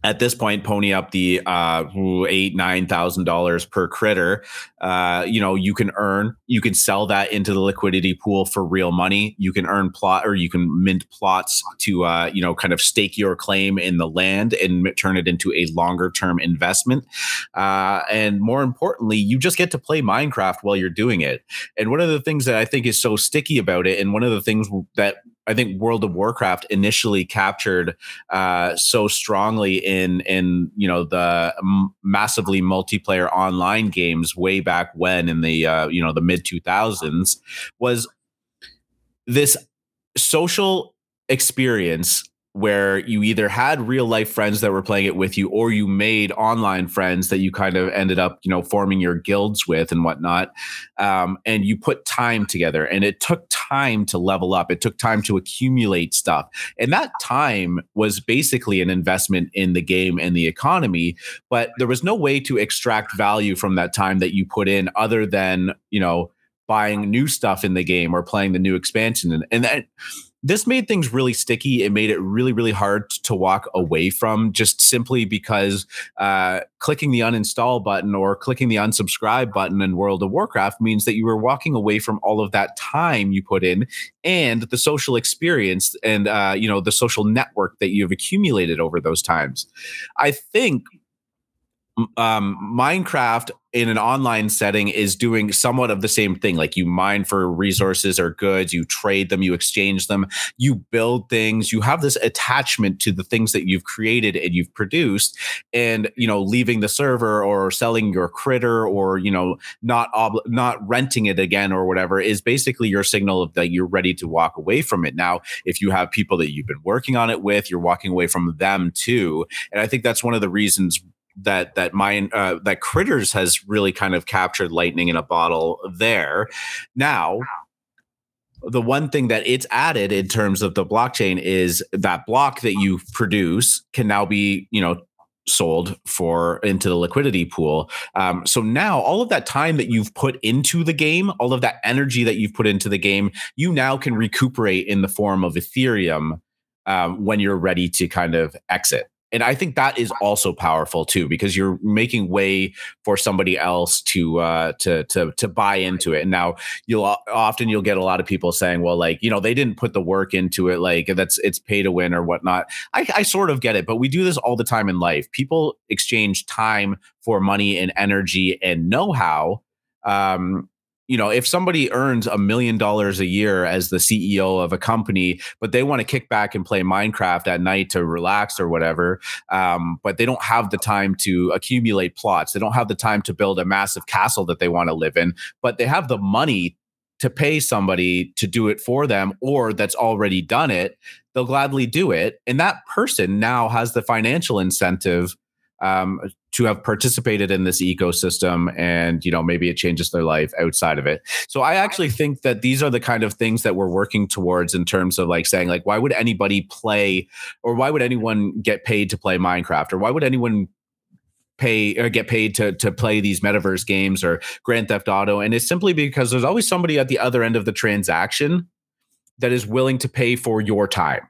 at this point pony up the uh eight nine thousand dollars per critter uh you know you can earn you can sell that into the liquidity pool for real money. You can earn plot or you can mint plots to uh you know kind of stake your claim in the land and turn it into a longer term investment. Uh and more importantly you just get to play minecraft while you're doing it. And one of the things that i think is so sticky about it and one of the things that I think World of Warcraft initially captured uh, so strongly in in you know the m- massively multiplayer online games way back when in the uh, you know the mid two thousands was this social experience where you either had real life friends that were playing it with you or you made online friends that you kind of ended up you know forming your guilds with and whatnot. Um, and you put time together and it took time to level up. It took time to accumulate stuff. And that time was basically an investment in the game and the economy but there was no way to extract value from that time that you put in other than you know buying new stuff in the game or playing the new expansion. And, and that this made things really sticky. It made it really, really hard to walk away from just simply because uh, clicking the uninstall button or clicking the unsubscribe button in World of Warcraft means that you were walking away from all of that time you put in and the social experience and uh, you know the social network that you've accumulated over those times. I think um, Minecraft in an online setting is doing somewhat of the same thing. Like you mine for resources or goods, you trade them, you exchange them, you build things, you have this attachment to the things that you've created and you've produced. And, you know, leaving the server or selling your critter or, you know, not ob- not renting it again or whatever is basically your signal of that you're ready to walk away from it. Now, if you have people that you've been working on it with, you're walking away from them too. And I think that's one of the reasons that that mine uh, that critters has really kind of captured lightning in a bottle there now the one thing that it's added in terms of the blockchain is that block that you produce can now be you know sold for into the liquidity pool. Um, so now all of that time that you've put into the game, all of that energy that you've put into the game, you now can recuperate in the form of Ethereum um, when you're ready to kind of exit and I think that is also powerful too because you're making way for somebody else to uh, to to to buy into it. And now you'll often you'll get a lot of people saying, "Well, like you know, they didn't put the work into it. Like that's it's pay to win or whatnot." I, I sort of get it, but we do this all the time in life. People exchange time for money and energy and know how. Um, you know, if somebody earns a million dollars a year as the CEO of a company, but they want to kick back and play Minecraft at night to relax or whatever, um, but they don't have the time to accumulate plots, they don't have the time to build a massive castle that they want to live in, but they have the money to pay somebody to do it for them or that's already done it, they'll gladly do it. And that person now has the financial incentive um, to have participated in this ecosystem and you know maybe it changes their life outside of it. So i actually think that these are the kind of things that we're working towards in terms of like saying like why would anybody play or why would anyone get paid to play minecraft or why would anyone pay or get paid to to play these metaverse games or grand theft auto? And it's simply because there's always somebody at the other end of the transaction that is willing to pay for your time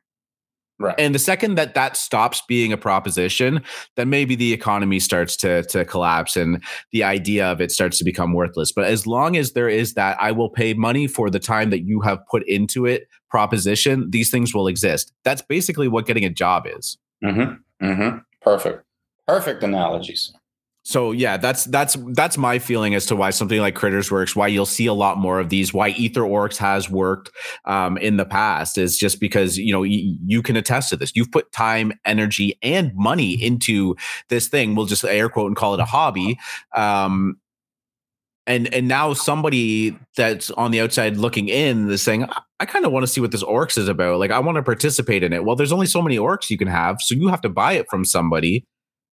Right. And the second that that stops being a proposition, then maybe the economy starts to to collapse and the idea of it starts to become worthless. But as long as there is that I will pay money for the time that you have put into it proposition, these things will exist. That's basically what getting a job is. Mm-hmm. Mm-hmm. Perfect. Perfect analogies so yeah that's that's that's my feeling as to why something like critters works why you'll see a lot more of these why ether orcs has worked um, in the past is just because you know y- you can attest to this. You've put time energy and money into this thing. We'll just air quote and call it a hobby. Um, and and now somebody that's on the outside looking in is saying i kind of want to see what this orcs is about. Like i want to participate in it. Well there's only so many orcs you can have so you have to buy it from somebody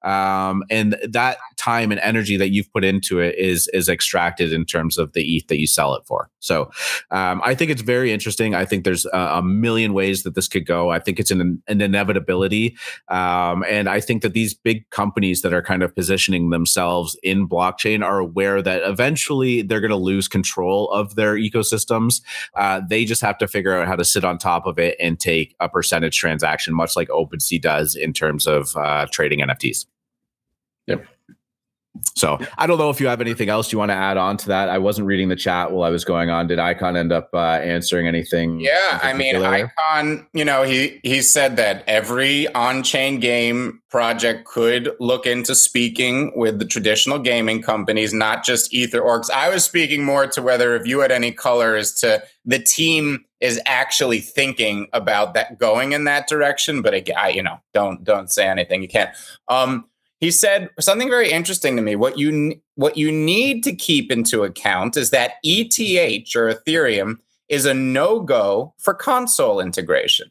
um, and that time and energy that you've put into it is is extracted in terms of the ETH that you sell it for. So um, I think it's very interesting. I think there's a, a, million ways that this could go. I think it's an, an inevitability, um, and I think that these big companies that are kind of positioning themselves in blockchain are aware that eventually they're going to lose control of their ecosystems. Uh, they just have to figure out how to sit on top of it and take a percentage transaction, much like OpenSea does in terms of uh, trading NFTs. So I don't know if you have anything else you want to add on to that. I wasn't reading the chat while I was going on. Did Icon end up uh, answering anything? Yeah, I mean, Icon. You know, he he said that every on-chain game project could look into speaking with the traditional gaming companies, not just Ether Orcs. I was speaking more to whether if you had any color as to the team is actually thinking about that going in that direction. But again, I, you know, don't don't say anything. You can't. Um, he said something very interesting to me. What you what you need to keep into account is that ETH or Ethereum is a no-go for console integration.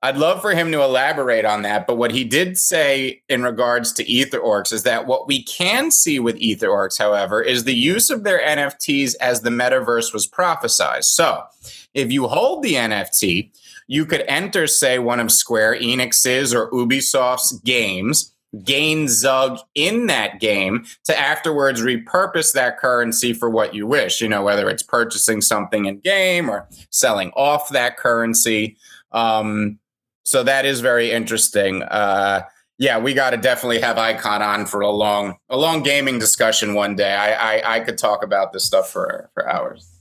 I'd love for him to elaborate on that. But what he did say in regards to Ether Orcs is that what we can see with Ether Orcs, however, is the use of their NFTs as the metaverse was prophesized. So if you hold the NFT, you could enter, say, one of Square Enix's or Ubisoft's games, gain Zug in that game to afterwards repurpose that currency for what you wish, you know, whether it's purchasing something in game or selling off that currency. Um, so that is very interesting. Uh, yeah, we got to definitely have Icon on for a long, a long gaming discussion one day. I, I, I could talk about this stuff for for hours.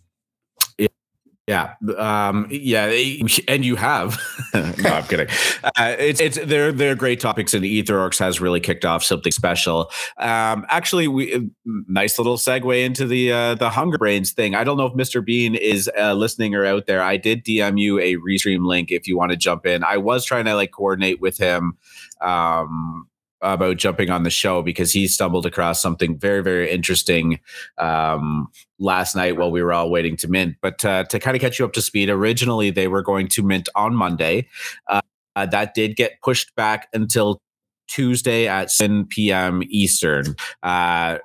Yeah, um, yeah, and you have. no, I'm kidding. Uh, it's it's they're they're great topics, and Orcs has really kicked off something special. Um, actually, we uh, nice little segue into the uh, the Hunger Brains thing. I don't know if Mr. Bean is uh, listening or out there. I did DM you a restream link if you want to jump in. I was trying to like coordinate with him. Um, about jumping on the show because he stumbled across something very very interesting um, last night while we were all waiting to mint. But uh, to kind of catch you up to speed originally they were going to mint on monday. Uh, that did get pushed back until tuesday at 7 p.m eastern. Uh,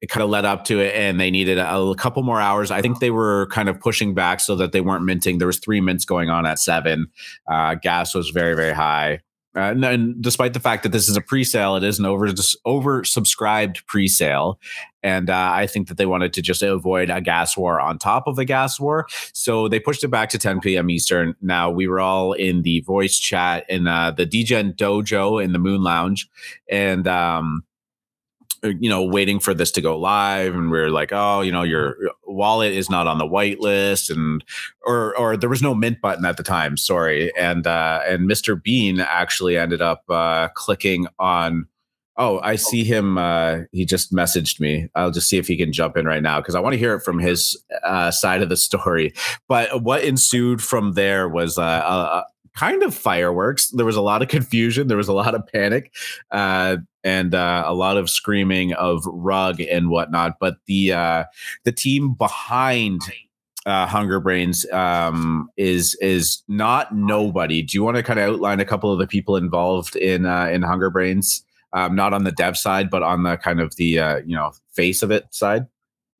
it kind of led up to it and they needed a, a, couple more hours. I think they were kind of pushing back so that they weren't minting. There was three mints going on at seven. Uh, gas was very very high uh, and, and, despite the fact that this is a pre-sale, it is an over oversubscribed pre-sale, and uh, I think that they wanted to just avoid a gas war on top of a gas war, so they pushed it back to 10 p.m. Eastern. Now we were all in the voice chat in uh, the Degen Dojo in the Moon Lounge, and um, uh, you know, waiting for this to go live, and we are like, oh, you know, your wallet is not on the whitelist, and or or there was no mint button at the time. Sorry, and uh, and Mr. Bean actually ended up uh, clicking on. Oh, I see him. Uh, he just messaged me. I'll just see if he can jump in right now because I want to hear it from his uh, side of the story. But what ensued from there was uh, uh kind of fireworks. There was a lot of confusion. There was a lot of panic, uh, and uh, a lot of screaming of rug and whatnot. But the uh, the team behind uh, Hunger Brains um, is is not nobody. Do you want to kind of outline a couple of the people involved in uh, in Hunger Brains? Um, not on the dev side, but on the kind of the uh, you know face of it side.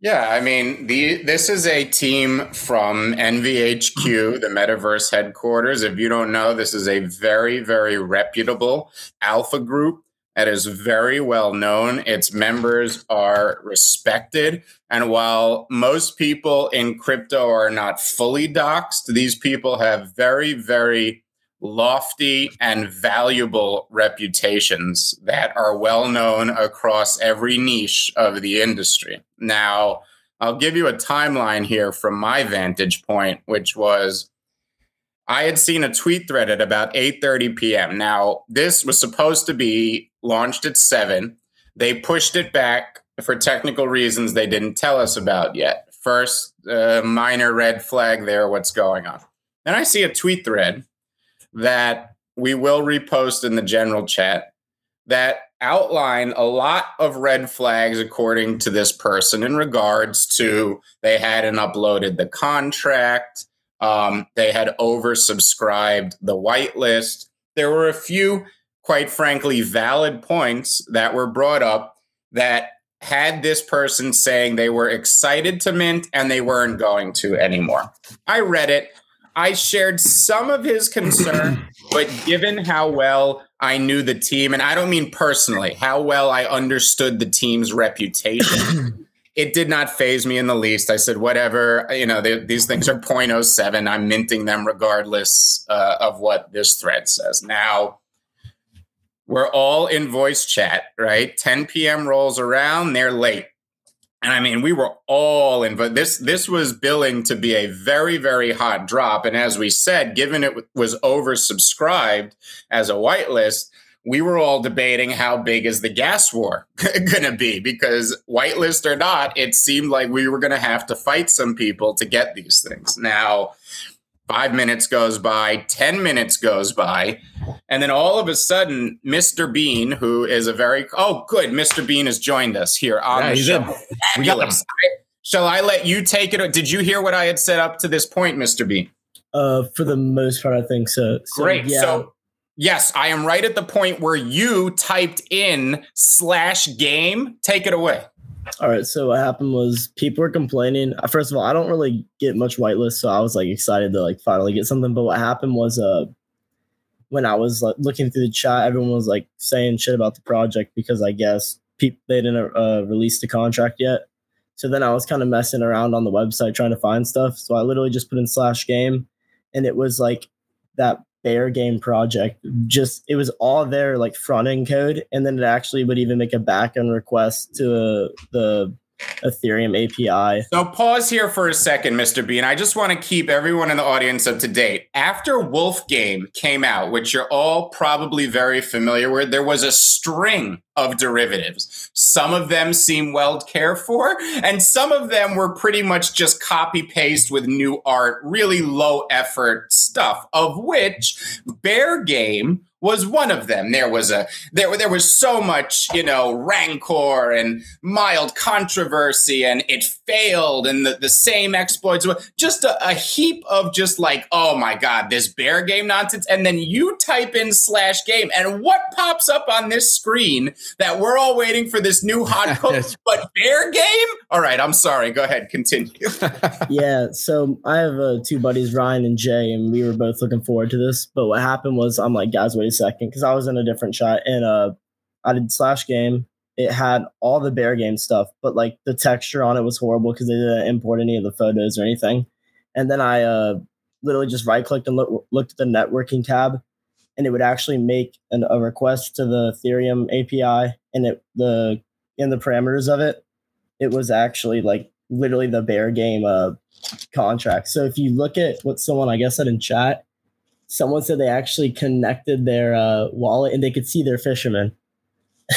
Yeah, I mean, the this is a team from MVHQ, the Metaverse headquarters. If you don't know, this is a very, very reputable alpha group that is very well known. Its members are respected. And while most people in crypto are not fully doxxed, these people have very, very lofty and valuable reputations that are well known across every niche of the industry. Now, I'll give you a timeline here from my vantage point, which was I had seen a tweet thread at about 8:30 p.m. Now, this was supposed to be launched at 7. They pushed it back for technical reasons they didn't tell us about yet. First, uh, minor red flag there, what's going on. Then I see a tweet thread that we will repost in the general chat that outline a lot of red flags according to this person in regards to they hadn't uploaded the contract um, they had oversubscribed the whitelist. There were a few quite frankly valid points that were brought up that had this person saying they were excited to mint and they weren't going to anymore. I read it I shared some of his concern, but given how well I knew the team, and I don't mean personally, how well I understood the team's reputation, it did not faze me in the least. I said, whatever, you know, they, these things are 0.07. I'm minting them regardless uh, of what this thread says. Now, we're all in voice chat, right? 10 p.m. rolls around, they're late and I mean, we were all in, but this this was billing to be a very very hot drop. And as we said, given it was oversubscribed as a whitelist, we were all debating how big is the gas war going to be because whitelist or not, it seemed like we were going to have to fight some people to get these things. Now, Five minutes goes by, 10 minutes goes by. And then all of a sudden, Mr. Bean, who is a very, oh, good, Mr. Bean has joined us here on yeah, the show. We got Shall I let you take it? Did you hear what I had set up to this point, Mr. Bean? Uh, for the most part, I think so. so Great. Yeah, So, yes, I am right at the point where you typed in slash game. Take it away. All right. So what happened was people were complaining. Uh, First of all, I don't really get much whitelist, so I was like excited to like finally get something. But what happened was, uh, when I was like looking through the chat, everyone was like saying shit about the project because I guess people they didn't uh, release the contract yet. So then I was kind of messing around on the website trying to find stuff. So I literally just put in slash game, and it was like that bear game project. Just it was all there like front end code, and then it actually would even make a back end request to uh, the Ethereum API. So pause here for a second, Mr. Bean. I just want to keep everyone in the audience up to date. After Wolf Game came out, which you're all probably very familiar with, there was a string of derivatives. Some of them seem well cared for, and some of them were pretty much just copy paste with new art, really low effort stuff, of which Bear Game was one of them. There was a there there was so much you know rancor and mild controversy, and it failed, and the, the same exploits. were Just a, a heap of just like oh my god, this bear game nonsense. And then you type in slash game, and what pops up on this screen that we're all waiting for this new hot code, Yes. but bear game. All right, I'm sorry. Go ahead, continue. yeah, so I have uh, two buddies, Ryan and Jay, and we were both looking forward to this. But what happened was, I'm like, guys, wait a second, because I was in a different shot and uh, I did slash game. It had all the bear game stuff, but like the texture on it was horrible because they didn't import any of the photos or anything. And then I uh, literally just right clicked and look, looked at the networking tab, and it would actually make an, a request to the Ethereum API, and it the in the parameters of it, it was actually like literally the bear game uh, contract. So if you look at what someone I guess said in chat, someone said they actually connected their uh, wallet and they could see their fisherman.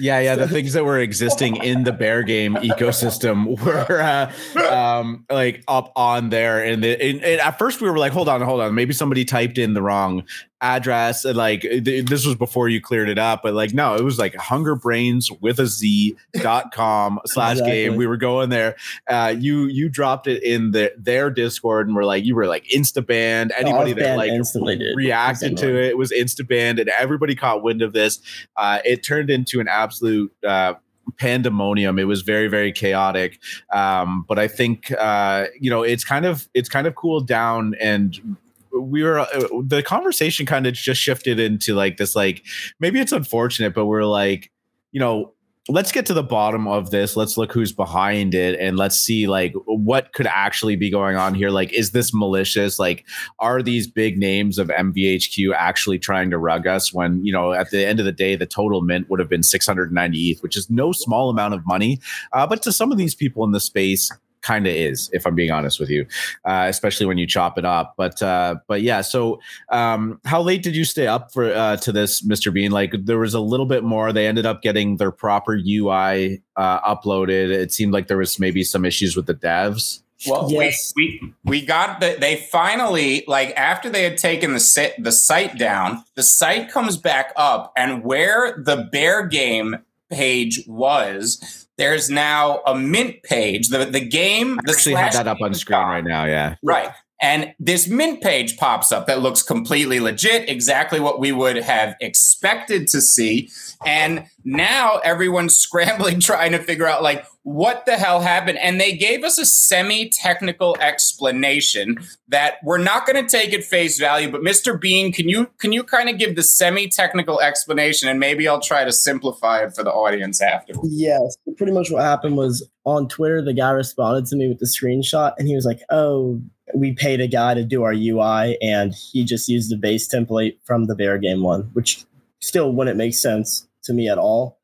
Yeah, yeah. The things that were existing in the bear game ecosystem were uh, um, like up on there, and, the, and, and at first we were like, "Hold on, hold on, maybe somebody typed in the wrong address." And like th- this was before you cleared it up, but like no, it was like hungerbrains with a Z dot com slash game. We were going there. Uh, you you dropped it in the, their Discord, and we're like, you were like insta banned. Anybody was that like instantly reacted to it was insta banned and everybody caught wind of this uh, it turned into an absolute uh, pandemonium it was very very chaotic um, but i think uh, you know it's kind of it's kind of cooled down and we were uh, the conversation kind of just shifted into like this like maybe it's unfortunate but we're like you know let's get to the bottom of this. Let's look who's behind it and let's see like what could actually be going on here. Like is this malicious? Like are these big names of MVHQ actually trying to rug us when, you know, at the end of the day, the total mint would have been 690 ETH, which is no small amount of money. Uh, but to some of these people in the space, kind of is, if I'm being honest with you, uh, especially when you chop it up. But uh, but yeah, so um, how late did you stay up for uh, to this, Mr. Bean? Like there was a little bit more. They ended up getting their proper UI uh, uploaded. It seemed like there was maybe some issues with the devs. Well, Yes. we, we we got the they finally like after they had taken the sit the site down, the site comes back up, and where the bear game page was, there's now a mint page. The the game the Actually, had that up on screen right now. Yeah. Right. And this mint page pops up that looks completely legit, exactly what we would have expected to see. And now everyone's scrambling, trying to figure out, like, what the hell happened. And they gave us a semi technical explanation that we're not going to take at face value. But Mr. Bean, can you can you kind of give the semi technical explanation, and maybe I'll try to simplify it for the audience afterwards. Yes, pretty much what happened was on Twitter, the guy responded to me with the screenshot, and he was like, "Oh, we paid a guy to do our UI, and he just used the base template from the Bear Game one, which still wouldn't make sense to me at all."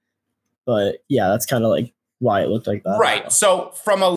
But yeah, that's kind of like why it looked like that. Right. So from a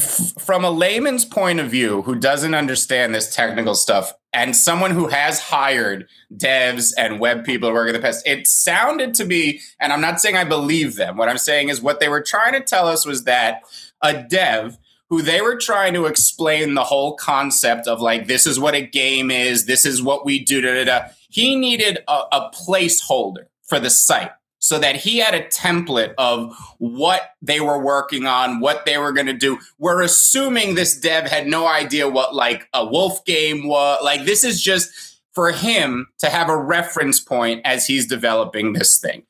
from a layman's point of view who doesn't understand this technical stuff and someone who has hired devs and web people to work in the past, it sounded to me, and I'm not saying I believe them. What I'm saying is what they were trying to tell us was that a dev who they were trying to explain the whole concept of like this is what a game is, this is what we do, da, da, da. he needed a, a placeholder for the site. So that he had a template of what they were working on, what they were going to do. We're assuming this dev had no idea what like a wolf game was. Like this is just for him to have a reference point as he's developing this thing.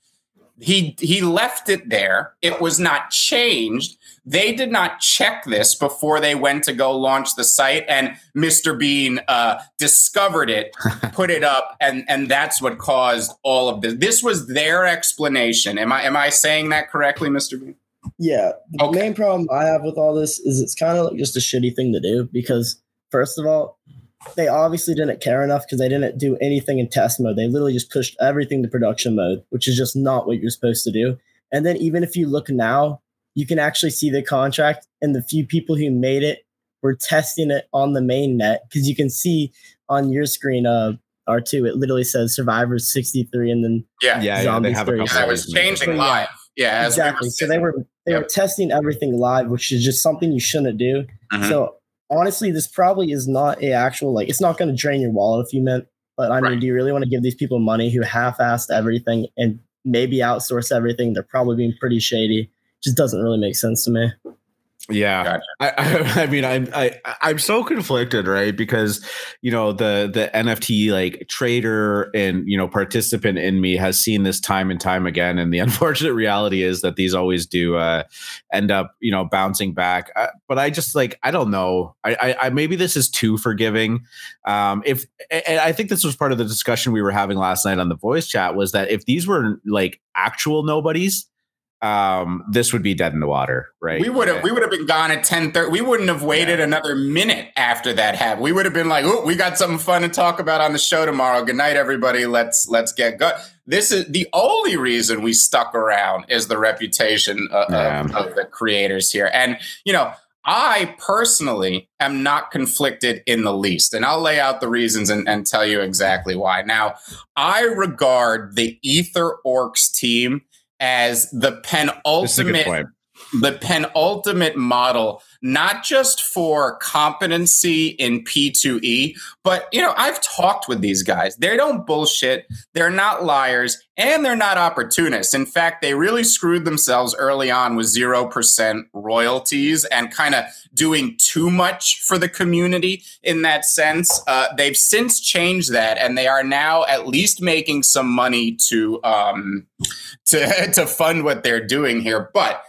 He he left it there. It was not changed. They did not check this before they went to go launch the site, and Mr. Bean uh, discovered it, put it up, and and that's what caused all of this. This was their explanation. Am I am I saying that correctly, Mr. Bean? Yeah. The okay. main problem I have with all this is it's kind of like just a shitty thing to do because first of all, they obviously didn't care enough because they didn't do anything in test mode. They literally just pushed everything to production mode, which is just not what you're supposed to do. And then even if you look now, you can actually see the contract and the few people who made it were testing it on the main net because you can see on your screen uh R2 it literally says survivors 63 and then yeah yeah, yeah they have a couple yeah, was changing live yeah exactly we so they were they yep. were testing everything live which is just something you shouldn't do mm-hmm. so honestly this probably is not a actual like it's not going to drain your wallet if you meant but I mean right. do you really want to give these people money who half-assed everything and maybe outsource everything they're probably being pretty shady just doesn't really make sense to me. Yeah, gotcha. I, I, I, mean, I'm I, I'm so conflicted, right? Because you know the the NFT like trader and you know participant in me has seen this time and time again, and the unfortunate reality is that these always do uh, end up you know bouncing back. Uh, but I just like I don't know. I, I, I maybe this is too forgiving. Um, if and I think this was part of the discussion we were having last night on the voice chat was that if these were like actual nobodies um, this would be dead in the water, right? We would have we would have been gone at ten thirty. We wouldn't have waited yeah. another minute after that happened. We would have been like, oh, we got something fun to talk about on the show tomorrow. Good night, everybody. Let's let's get go. This is the only reason we stuck around is the reputation of, yeah. of, of the creators here. And you know, I personally am not conflicted in the least. And I'll lay out the reasons and, and, tell you exactly why. Now, I regard the Ether Orcs team as the penultimate the penultimate model not just for competency in P2E but you know I've talked with these guys. They don't bullshit. They're not liars and they're not opportunists. In fact they really screwed themselves early on with 0% royalties and kind of doing too much for the community in that sense. Uh, they've since changed that and they are now at least making some money to um, to to fund what they're doing here. But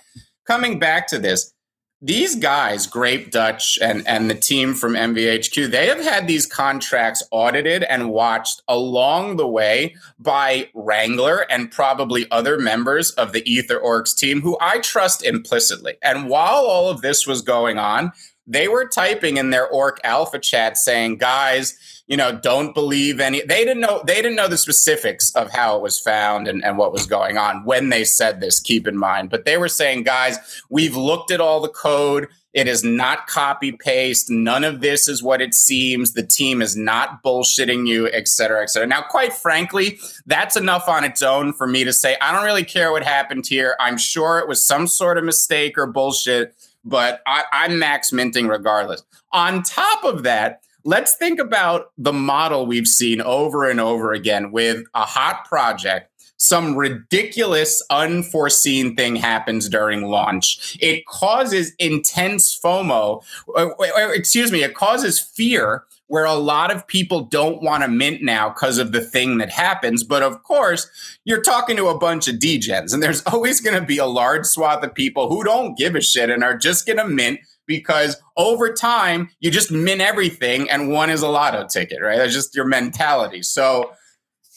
coming back to this, these guys, Grape Dutch and, and the team from MVHQ, they have had these contracts audited and watched along the way by Wrangler and probably other members of the Ether Orcs team who I trust implicitly. And while all of this was going on, they were typing in their Orc Alpha chat saying, guys, you know, don't believe any. They didn't know. They didn't know the specifics of how it was found and, and what was going on when they said this. Keep in mind, but they were saying, guys, we've looked at all the code. It is not copy paste. None of this is what it seems. The team is not bullshitting you, et cetera, et cetera. Now, quite frankly, that's enough on its own for me to say, I don't really care what happened here. I'm sure it was some sort of mistake or bullshit, but I, I'm max minting regardless. On top of that, let's think about the model we've seen over and over again with a hot project some ridiculous unforeseen thing happens during launch it causes intense fomo or, or, excuse me it causes fear where a lot of people don't want to mint now because of the thing that happens. But of course, you're talking to a bunch of degens, and there's always going to be a large swath of people who don't give a shit and are just going to mint because over time you just mint everything and one is a lotto ticket, right? That's just your mentality. So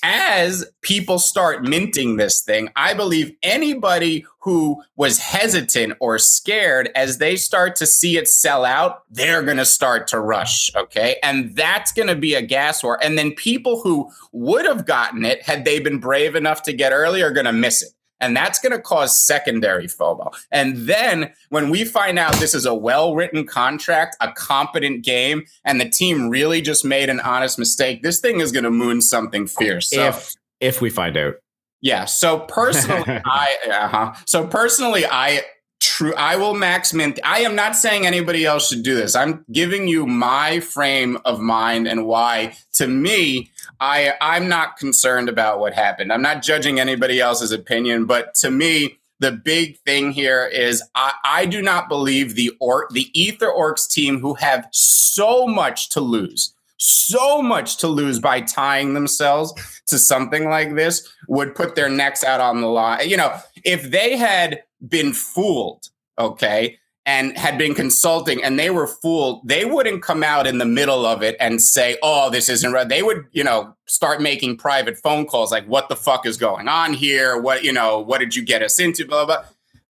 as people start minting this thing, I believe anybody who was hesitant or scared as they start to see it sell out, they're going to start to rush. Okay. And that's going to be a gas war. And then people who would have gotten it had they been brave enough to get early are going to miss it. And that's going to cause secondary FOMO. And then when we find out this is a well written contract, a competent game, and the team really just made an honest mistake, this thing is going to moon something fierce. So, if if we find out. Yeah. So personally, I uh-huh. so personally, I true. I will max mint. I am not saying anybody else should do this. I'm giving you my frame of mind and why. To me, I I'm not concerned about what happened. I'm not judging anybody else's opinion, but to me, the big thing here is I, I do not believe the or the Ether Orcs team who have so much to lose so much to lose by tying themselves to something like this would put their necks out on the line. You know, if they had been fooled, okay, and had been consulting and they were fooled, they wouldn't come out in the middle of it and say, oh, this isn't right. They would, you know, start making private phone calls like, what the fuck is going on here? What, you know, what did you get us into? Blah, blah.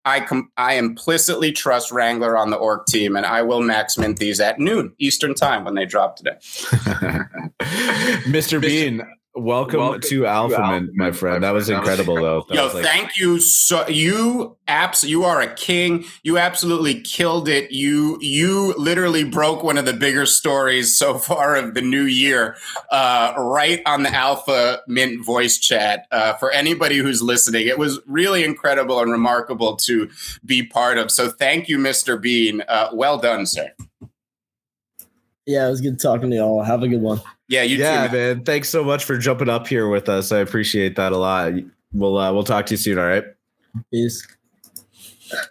I com- I implicitly trust Wrangler on the orc team, and I will max mint these at noon Eastern time when they drop today. Mr. Bean, Welcome, Welcome to Alpha, Mint, my friend. That was incredible, though. That Yo, like- thank you. So you abs, you are a king. You absolutely killed it. You you literally broke one of the bigger stories so far of the new year, uh, right on the Alpha Mint voice chat. Uh, for anybody who's listening, it was really incredible and remarkable to be part of. So thank you, Mr. Bean. Uh, well done, sir. Yeah, it was good talking to y'all. Have a good one. Yeah, you yeah, too, man. Thanks so much for jumping up here with us. I appreciate that a lot. We'll uh, we'll talk to you soon. All right. Peace.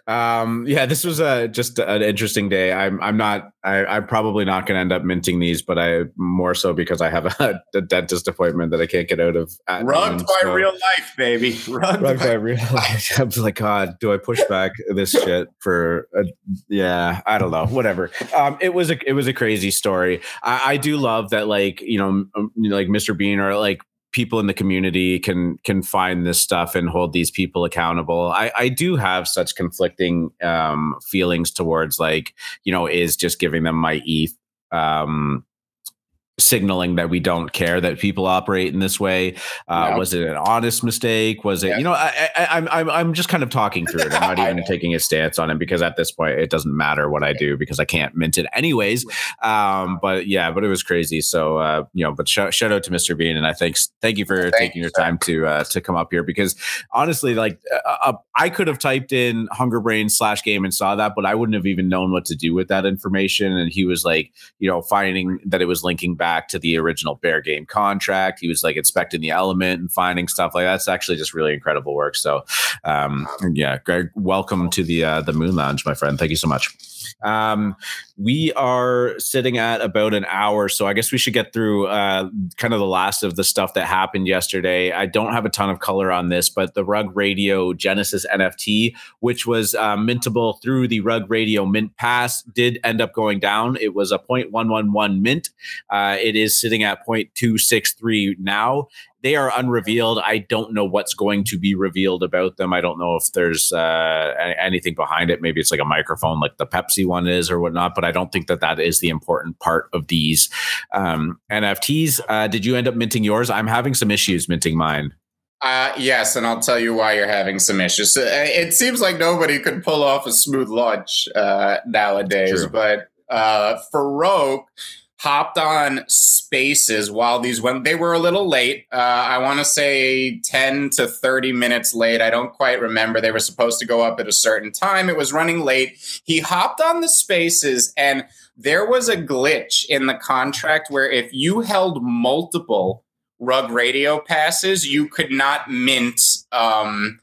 Um, yeah, this was a just an interesting day. I'm I'm not I, am probably not going to end up minting these, but I more so because I have a, a dentist appointment that I can't get out of. Rugged by so. real life, baby. Rugged by, by, real life. I'm like, God, do I push back this shit for? A, yeah, I don't know. Whatever. Um, it was a it was a crazy story. I, I do love that, like you know, like Mr. Bean or like people in the community can can find this stuff and hold these people accountable. I, I do have such conflicting um, feelings towards like you know is just giving them my ETH um, signaling that we don't care that people operate in this way. Uh, was it an honest mistake? Was it yeah. you know I, am I'm, I'm just kind of talking through it. I'm not even taking a stance on it because at this point it doesn't matter what i do because i can't mint it anyways. Um, but yeah but it was crazy. So uh, you know but sh- shout out to mr bean and i thanks thank you for thank taking you, your time to uh, to come up here because honestly like uh, uh, i could have typed in hunger brain slash game and saw that but i wouldn't have even known what to do with that information. And he was like you know finding that it was linking back back to the original Bear game contract. He was like inspecting the element and finding stuff like that's actually just really incredible work. So, um, yeah, Greg, welcome to the uh, the Moon Lounge, my friend. Thank you so much. Um, we are sitting at about an hour, so I guess we should get through uh, kind of the last of the stuff that happened yesterday. I don't have a ton of color on this, but the Rug Radio Genesis NFT, which was uh, mintable through the Rug Radio Mint Pass, did end up going down. It was a 0.111 mint. Uh, it is sitting at 0.263 now they are unrevealed. I don't know what's going to be revealed about them. I don't know if there's uh, anything behind it. Maybe it's like a microphone, like the Pepsi one is, or whatnot. But I don't think that that is the important part of these um, NFTs. Uh, did you end up minting yours? I'm having some issues minting mine. Uh, yes, and I'll tell you why you're having some issues. Uh, it seems like nobody could pull off a smooth launch uh, nowadays, True. but uh, Farokh hopped on spaces while these went they were a little late. Uh, i want to say 10 to 30 minutes late. I don't quite remember. They were supposed to go up at a certain time. It was running late. He hopped on the spaces and there was a glitch in the contract where if you held multiple rug radio passes you could not mint um,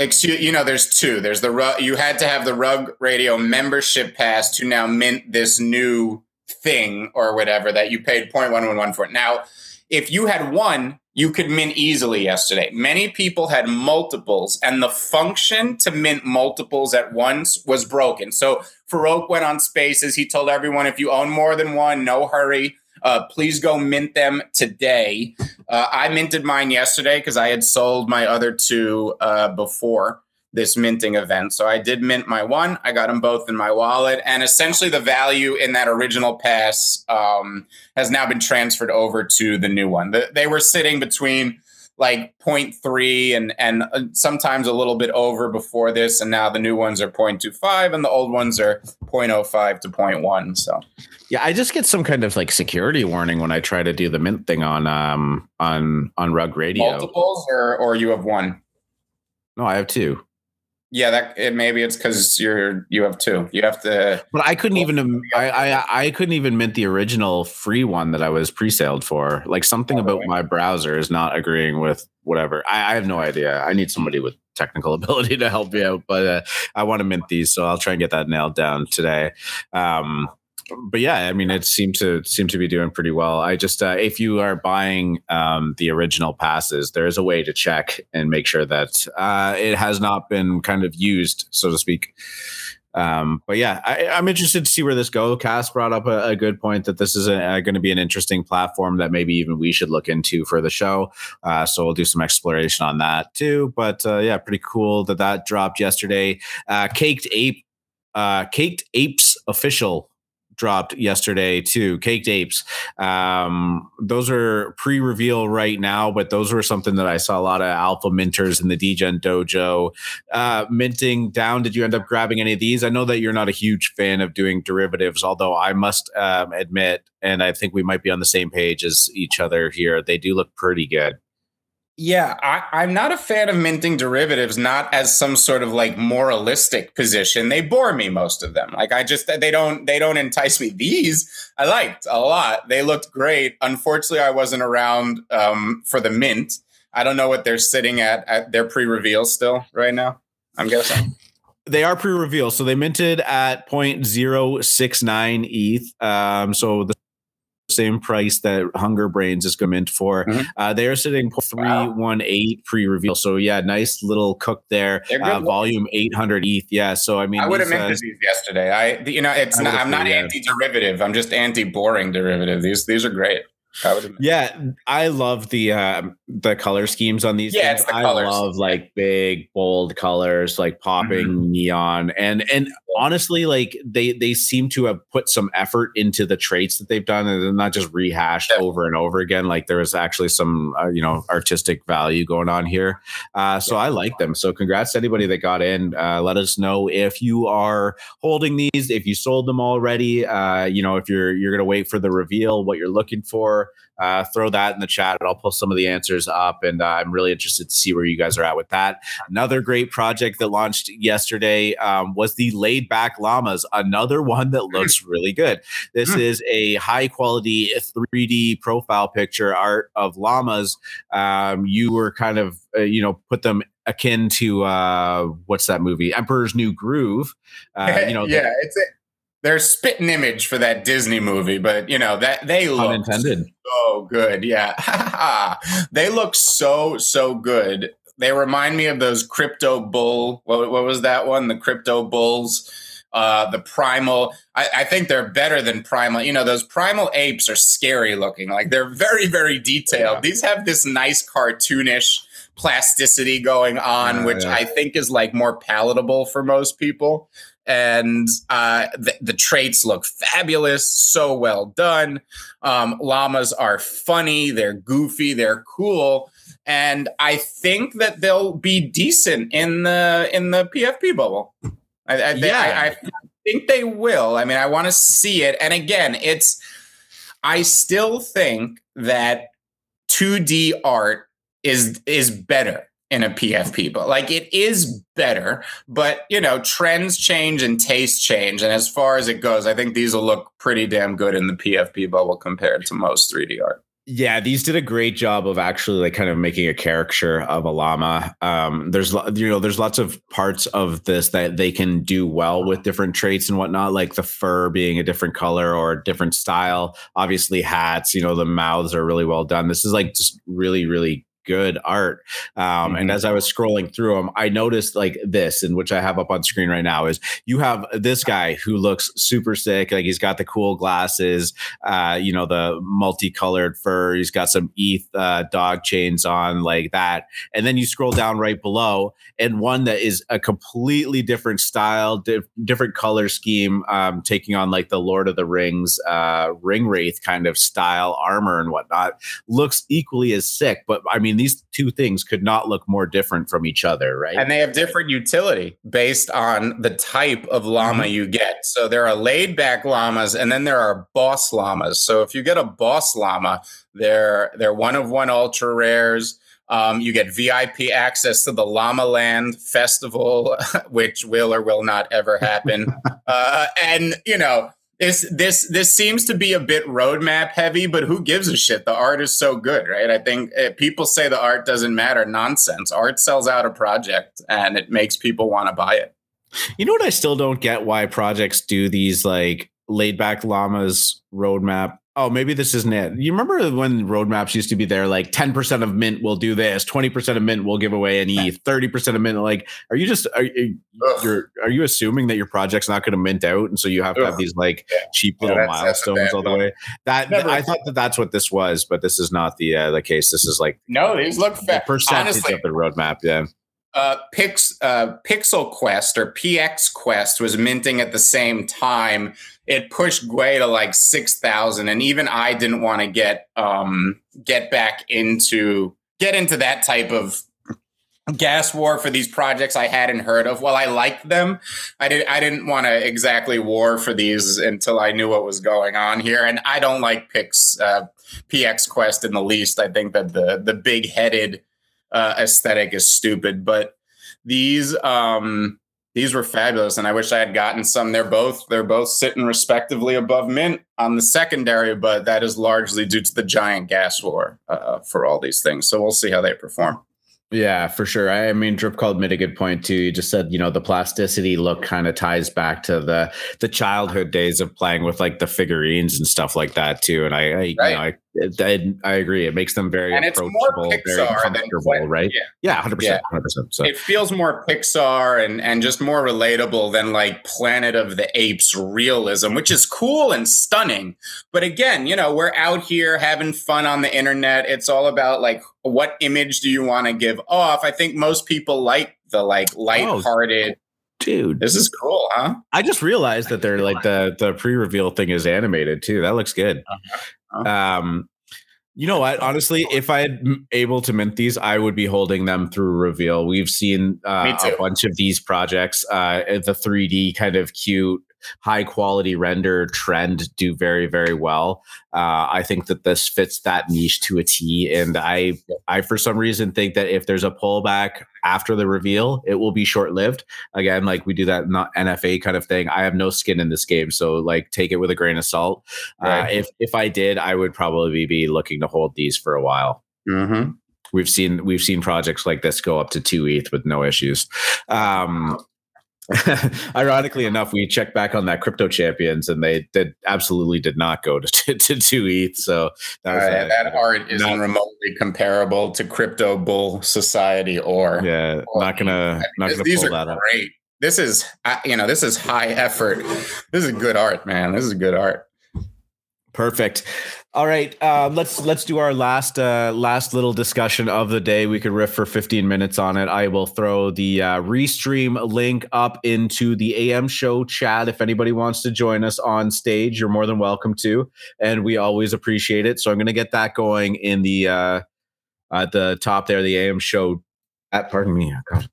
excuse you know there's two. There's the rug you had to have the rug radio membership pass to now mint this new thing or whatever that you paid 0.111 for. Now, if you had one, you could mint easily yesterday. Many people had multiples, and the function to mint multiples at once was broken. So Farokh went on spaces. He told everyone if you own more than one, no hurry. Uh, please go mint them today. Uh, I minted mine yesterday because I had sold my other two uh, before this minting event. So I did mint my one. I got them both in my wallet, and essentially the value in that original pass um, has now been transferred over to the new one. The, they were sitting between like 0.3 and and uh, sometimes a little bit over before this, and now the new ones are 0.25 and the old ones are 0.05 to 0.1. So. Yeah, I just get some kind of like security warning when I try to do the mint thing on um on on Rug Radio. Multiples or or you have one? No, I have two. Yeah, that it, maybe it's because you're you have two. You have to. But I couldn't even I, I I couldn't even mint the original free one that I was pre-saled for. Like something Oh, about really? my browser is not agreeing with whatever. I, I have no idea. I need somebody with technical ability to help me out. But uh, I want to mint these, so I'll try and get that nailed down today. Um, but yeah, I mean, it seemed to seem to be doing pretty well. I just, uh, if you are buying um, the original passes, there is a way to check and make sure that uh, it has not been kind of used, so to speak. Um, but yeah, I, I'm interested to see where this goes. Cass brought up a, a good point that this is going to be an interesting platform that maybe even we should look into for the show. Uh, so we'll do some exploration on that too. But uh, yeah, pretty cool that that dropped yesterday. Uh, Caked Ape, uh, Caked Apes official dropped yesterday too. Caked Apes. Um, those are pre-reveal right now, but those were something that I saw a lot of alpha minters in the Degen dojo uh, minting down. Did you end up grabbing any of these? I know that you're not a huge fan of doing derivatives, although I must um, admit, and I think we might be on the same page as each other here. They do look pretty good. Yeah, I, I'm not a fan of minting derivatives, not as some sort of like moralistic position. They bore me most of them. Like I just they don't they don't entice me. These I liked a lot. They looked great. Unfortunately, I wasn't around um, for the mint. I don't know what they're sitting at at their pre-reveal still right now. I'm guessing. They are pre-reveal, so they minted at 0.069 ETH. Um, so the same price that Hunger Brains is going to mint for. Mhm. Uh, they are sitting 318 pre-reveal. So yeah, nice little cook there. Uh, volume 800 ETH. Yeah. So I mean, I would have these, uh, minted these yesterday. I you know it's not, I'm not too, yeah. anti-derivative. I'm just anti-boring derivative. These these are great. I Yeah, I love the uh, the color schemes on these. Yeah, things. it's the I love like big bold colors, like popping Mm-hmm. neon, and and honestly, like they they seem to have put some effort into the traits that they've done, and they're not just rehashed Yeah. over and over again. Like there is actually some uh, you know artistic value going on here. Uh, so I like them. So congrats to anybody that got in. Uh, let us know if you are holding these, if you sold them already. Uh, you know, if you're you're gonna wait for the reveal, what you're looking for uh, throw that in the chat and I'll post some of the answers up. And uh, I'm really interested to see where you guys are at with that. Another great project that launched yesterday um, was the Laid Back Llamas, another one that looks really good. This Hmm. is a high quality 3D profile picture art of llamas. Um, you were kind of, uh, you know, put them akin to uh, what's that movie? Emperor's New Groove. Uh, you know, yeah, it's a, they're a spitting image for that Disney movie, but you know that they look intended. so good. Yeah, they look so so good. They remind me of those crypto bull. What, what was that one? The crypto bulls. Uh, the primal. I, I think they're better than primal. You know, those primal apes are scary looking. Like they're very very detailed. Yeah. These have this nice cartoonish plasticity going on, which yeah. I think is like more palatable for most people. And uh, the, the traits look fabulous, so well done. Um, llamas are funny, they're goofy, they're cool, and I think that they'll be decent in the in the PFP bubble. I, I, Yeah. I, I think they will. I mean, I want to see it. And again, it's I still think that 2D art is is better in a PFP, but like it is better. But you know, trends change and tastes change, and as far as it goes, I think these will look pretty damn good in the PFP bubble compared to most 3D art. Yeah, these did a great job of actually like kind of making a caricature of a llama. Um, there's you know there's lots of parts of this that they can do well with different traits and whatnot, like the fur being a different color or a different style. Obviously, hats. You know, the mouths are really well done. This is like just really really good art. Um, And Mhm. as I was scrolling through them, I noticed like this, and which I have up on screen right now, is you have this guy who looks super sick. Like he's got the cool glasses, uh, you know, the multicolored fur. He's got some ETH uh, dog chains on, like that. And then you scroll down right below, and one that is a completely different style, di- different color scheme, um, taking on like the Lord of the Rings uh, ring wraith kind of style armor and whatnot. Looks equally as sick, but I mean, these two things could not look more different from each other, right? And they have different utility based on the type of llama Mm-hmm. you get. So there are laid back llamas and then there are boss llamas. So if you get a boss llama, they're they're one of one ultra rares. Um, you get VIP access to the Llama Land Festival, which will or will not ever happen. uh, and you know, this this this seems to be a bit roadmap heavy, but who gives a shit? The art is so good, right? I think uh, people say the art doesn't matter. Nonsense. Art sells out a project, and it makes people want to buy it. You know what? I still don't get why projects do these like laid back llamas roadmap oh, maybe this isn't it. You remember when roadmaps used to be there, like 10% of mint will do this, 20% of mint will give away an ETH, 30% of mint. Like, are you just, are, you're, are you assuming that your project's not going to mint out? And so you have to have these like yeah. cheap little yeah, milestones all the way. That, Never. I thought that that's what this was, but this is not the, uh, the case. This is like, no, these look fa- percentage Honestly, of the roadmap. Yeah uh, Pix, uh, Pixel Quest or PX Quest was minting at the same time. It pushed Gwei to like six thousand, and even I didn't want to get um, get back into get into that type of gas war for these projects I hadn't heard of. While I liked them, I did I didn't want to exactly war for these until I knew what was going on here. And I don't like Pix uh, PX Quest in the least. I think that the the big headed uh, aesthetic is stupid. But these um, these were fabulous, and I wish I had gotten some. They're both they're both sitting respectively above mint on the secondary, but that is largely due to the giant gas war uh, for all these things. So we'll see how they perform. Yeah, for sure. I, mean, Drip called made a good point too. You just said, you know, the plasticity look kind of ties back to the the childhood days of playing with like the figurines and stuff like that too. And I, I right. you know, I I, I, agree. It makes them very and approachable, very comfortable, right? Yeah, hundred percent, hundred percent. So it feels more Pixar and and just more relatable than like Planet of the Apes realism, which is cool and stunning. But again, you know, we're out here having fun on the internet. It's all about like what image do you want to give off? I think most people like the like light-hearted. Oh dude this is cool huh i just realized that they're like the the pre-reveal thing is animated too that looks good uh-huh. Um, you know what? Honestly, if I had able to mint these, I would be holding them through reveal. We've seen uh, a bunch of these projects, uh, the 3D kind of cute high quality render trend do very very well. Uh, I think that this fits that niche to a T, and I I for some reason think that if there's a pullback after the reveal, it will be short lived. Again, like we do that not NFA kind of thing. I have no skin in this game, so like take it with a grain of salt. Uh, right. Uh, if if I did, I would probably be looking to hold these for a while. Mm-hmm. We've seen we've seen projects like this go up to two ETH with no issues. Um, Ironically enough, we checked back on that crypto champions, and they did absolutely did not go to to, to two ETH. So that, uh, that art isn't not, remotely comparable to crypto bull society or yeah, or, not gonna I mean, not gonna these pull are that great. Up. This is you know this is high effort. This is good art, man. This is good art. Perfect. All right, uh, let's let's do our last uh, last little discussion of the day. We could riff for 15 minutes on it. I will throw the uh, restream link up into the AM show chat. If anybody wants to join us on stage, you're more than welcome to, and we always appreciate it. So I'm going to get that going in the uh, at the top there, the AM show. At pardon me, God,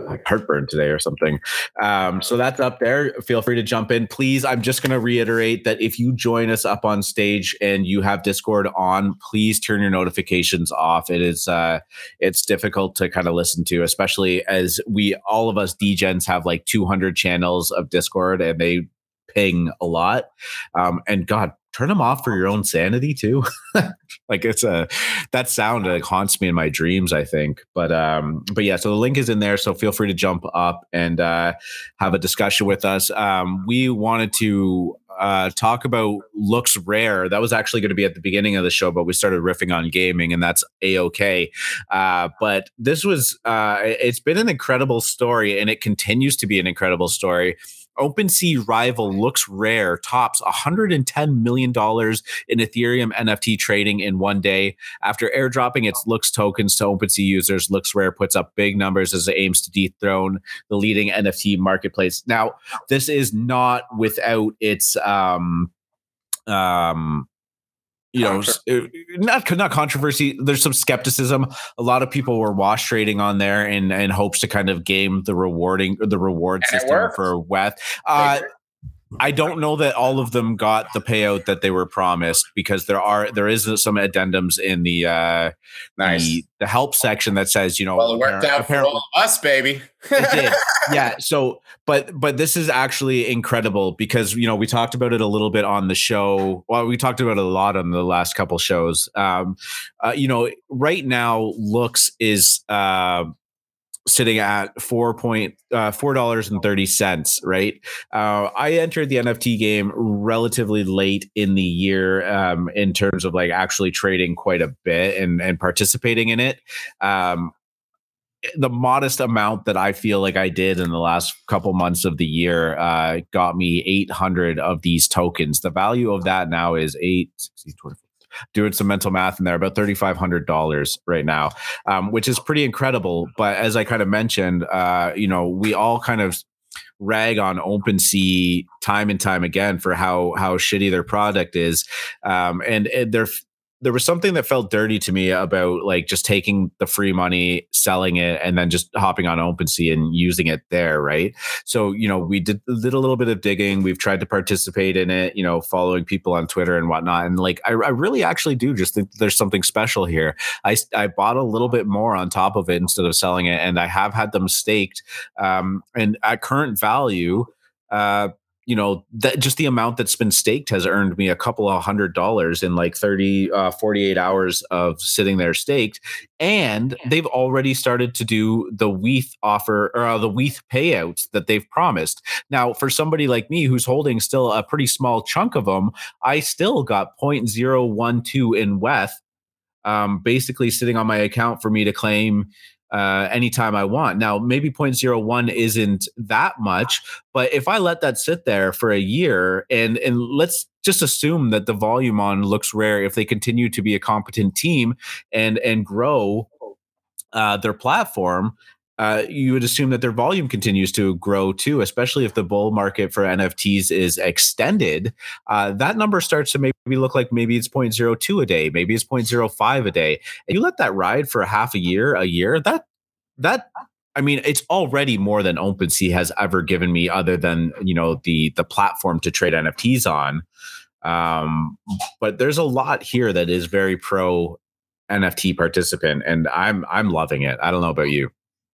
like heartburn today or something. Um, so that's up there. Feel free to jump in. Please, I'm just going to reiterate that if you join us up on stage and you have Discord on, please turn your notifications off. It is uh, it's difficult to kind of listen to, especially as we all of us Degens have like 200 channels of Discord and they ping a lot. Um, and God, turn them off for your own sanity too. like it's a that sound like haunts me in my dreams, I think. But um, but yeah, so the link is in there. So feel free to jump up and uh, have a discussion with us. Um, we wanted to uh, talk about LooksRare. That was actually going to be at the beginning of the show, but we started riffing on gaming, and that's a okay. Uh, but this was uh, it's been an incredible story, and it continues to be an incredible story. OpenSea rival LooksRare tops 110 million dollars in Ethereum NFT trading in one day after airdropping its looks tokens to OpenSea users. LooksRare puts up big numbers as it aims to dethrone the leading NFT marketplace. Now, this is not without its um um you know, uh, not not controversy. There's some skepticism. A lot of people were wash trading on there in in hopes to kind of game the rewarding the reward and system for WETH. Uh, I don't know that all of them got the payout that they were promised because there are there is some addendums in the uh Nice. the, the help section that says you know well, it worked out for all of us, baby. it did. yeah so but but this is actually incredible because you know we talked about it a little bit on the show well we talked about it a lot on the last couple shows um uh, you know right now looks is uh sitting at four point uh four dollars and thirty cents right uh i entered the nft game relatively late in the year um in terms of like actually trading quite a bit and and participating in it um the modest amount that I feel like I did in the last couple months of the year uh, got me 800 of these tokens. The value of that now is eight. 60, 24, Doing some mental math in there, about thirty five hundred dollars right now, um, which is pretty incredible. But as I kind of mentioned, uh, you know, we all kind of rag on OpenSea time and time again for how how shitty their product is, um, and, and they're there was something that felt dirty to me about like just taking the free money, selling it, and then just hopping on OpenSea and using it there, right? So, you know, we did, did a little bit of digging. We've tried to participate in it, you know, following people on Twitter and whatnot. And like, I, I really actually do just think there's something special here. I, I bought a little bit more on top of it instead of selling it, and I have had them staked. Um, and at current value, uh, you know that just the amount that's been staked has earned me a couple of hundred dollars in like 30 uh, 48 hours of sitting there staked. And they've already started to do the WETH offer or uh, the WETH payouts that they've promised. Now for somebody like me who's holding still a pretty small chunk of them i still got 0.012 in WETH um, basically sitting on my account for me to claim uh, anytime I want. Now, maybe 0.01 isn't that much, but if I let that sit there for a year and and let's just assume that the volume on LooksRare if they continue to be a competent team and and grow uh, their platform, uh, you would assume that their volume continues to grow too, especially if the bull market for NFTs is extended. Uh, that number starts to maybe look like maybe it's 0.02 a day, maybe it's 0.05 a day. And you let that ride for a half a year, a year, that, that, I mean, it's already more than OpenSea has ever given me, other than you know the the platform to trade NFTs on. Um, but there's a lot here that is very pro NFT participant, and I'm I'm loving it. I don't know about you.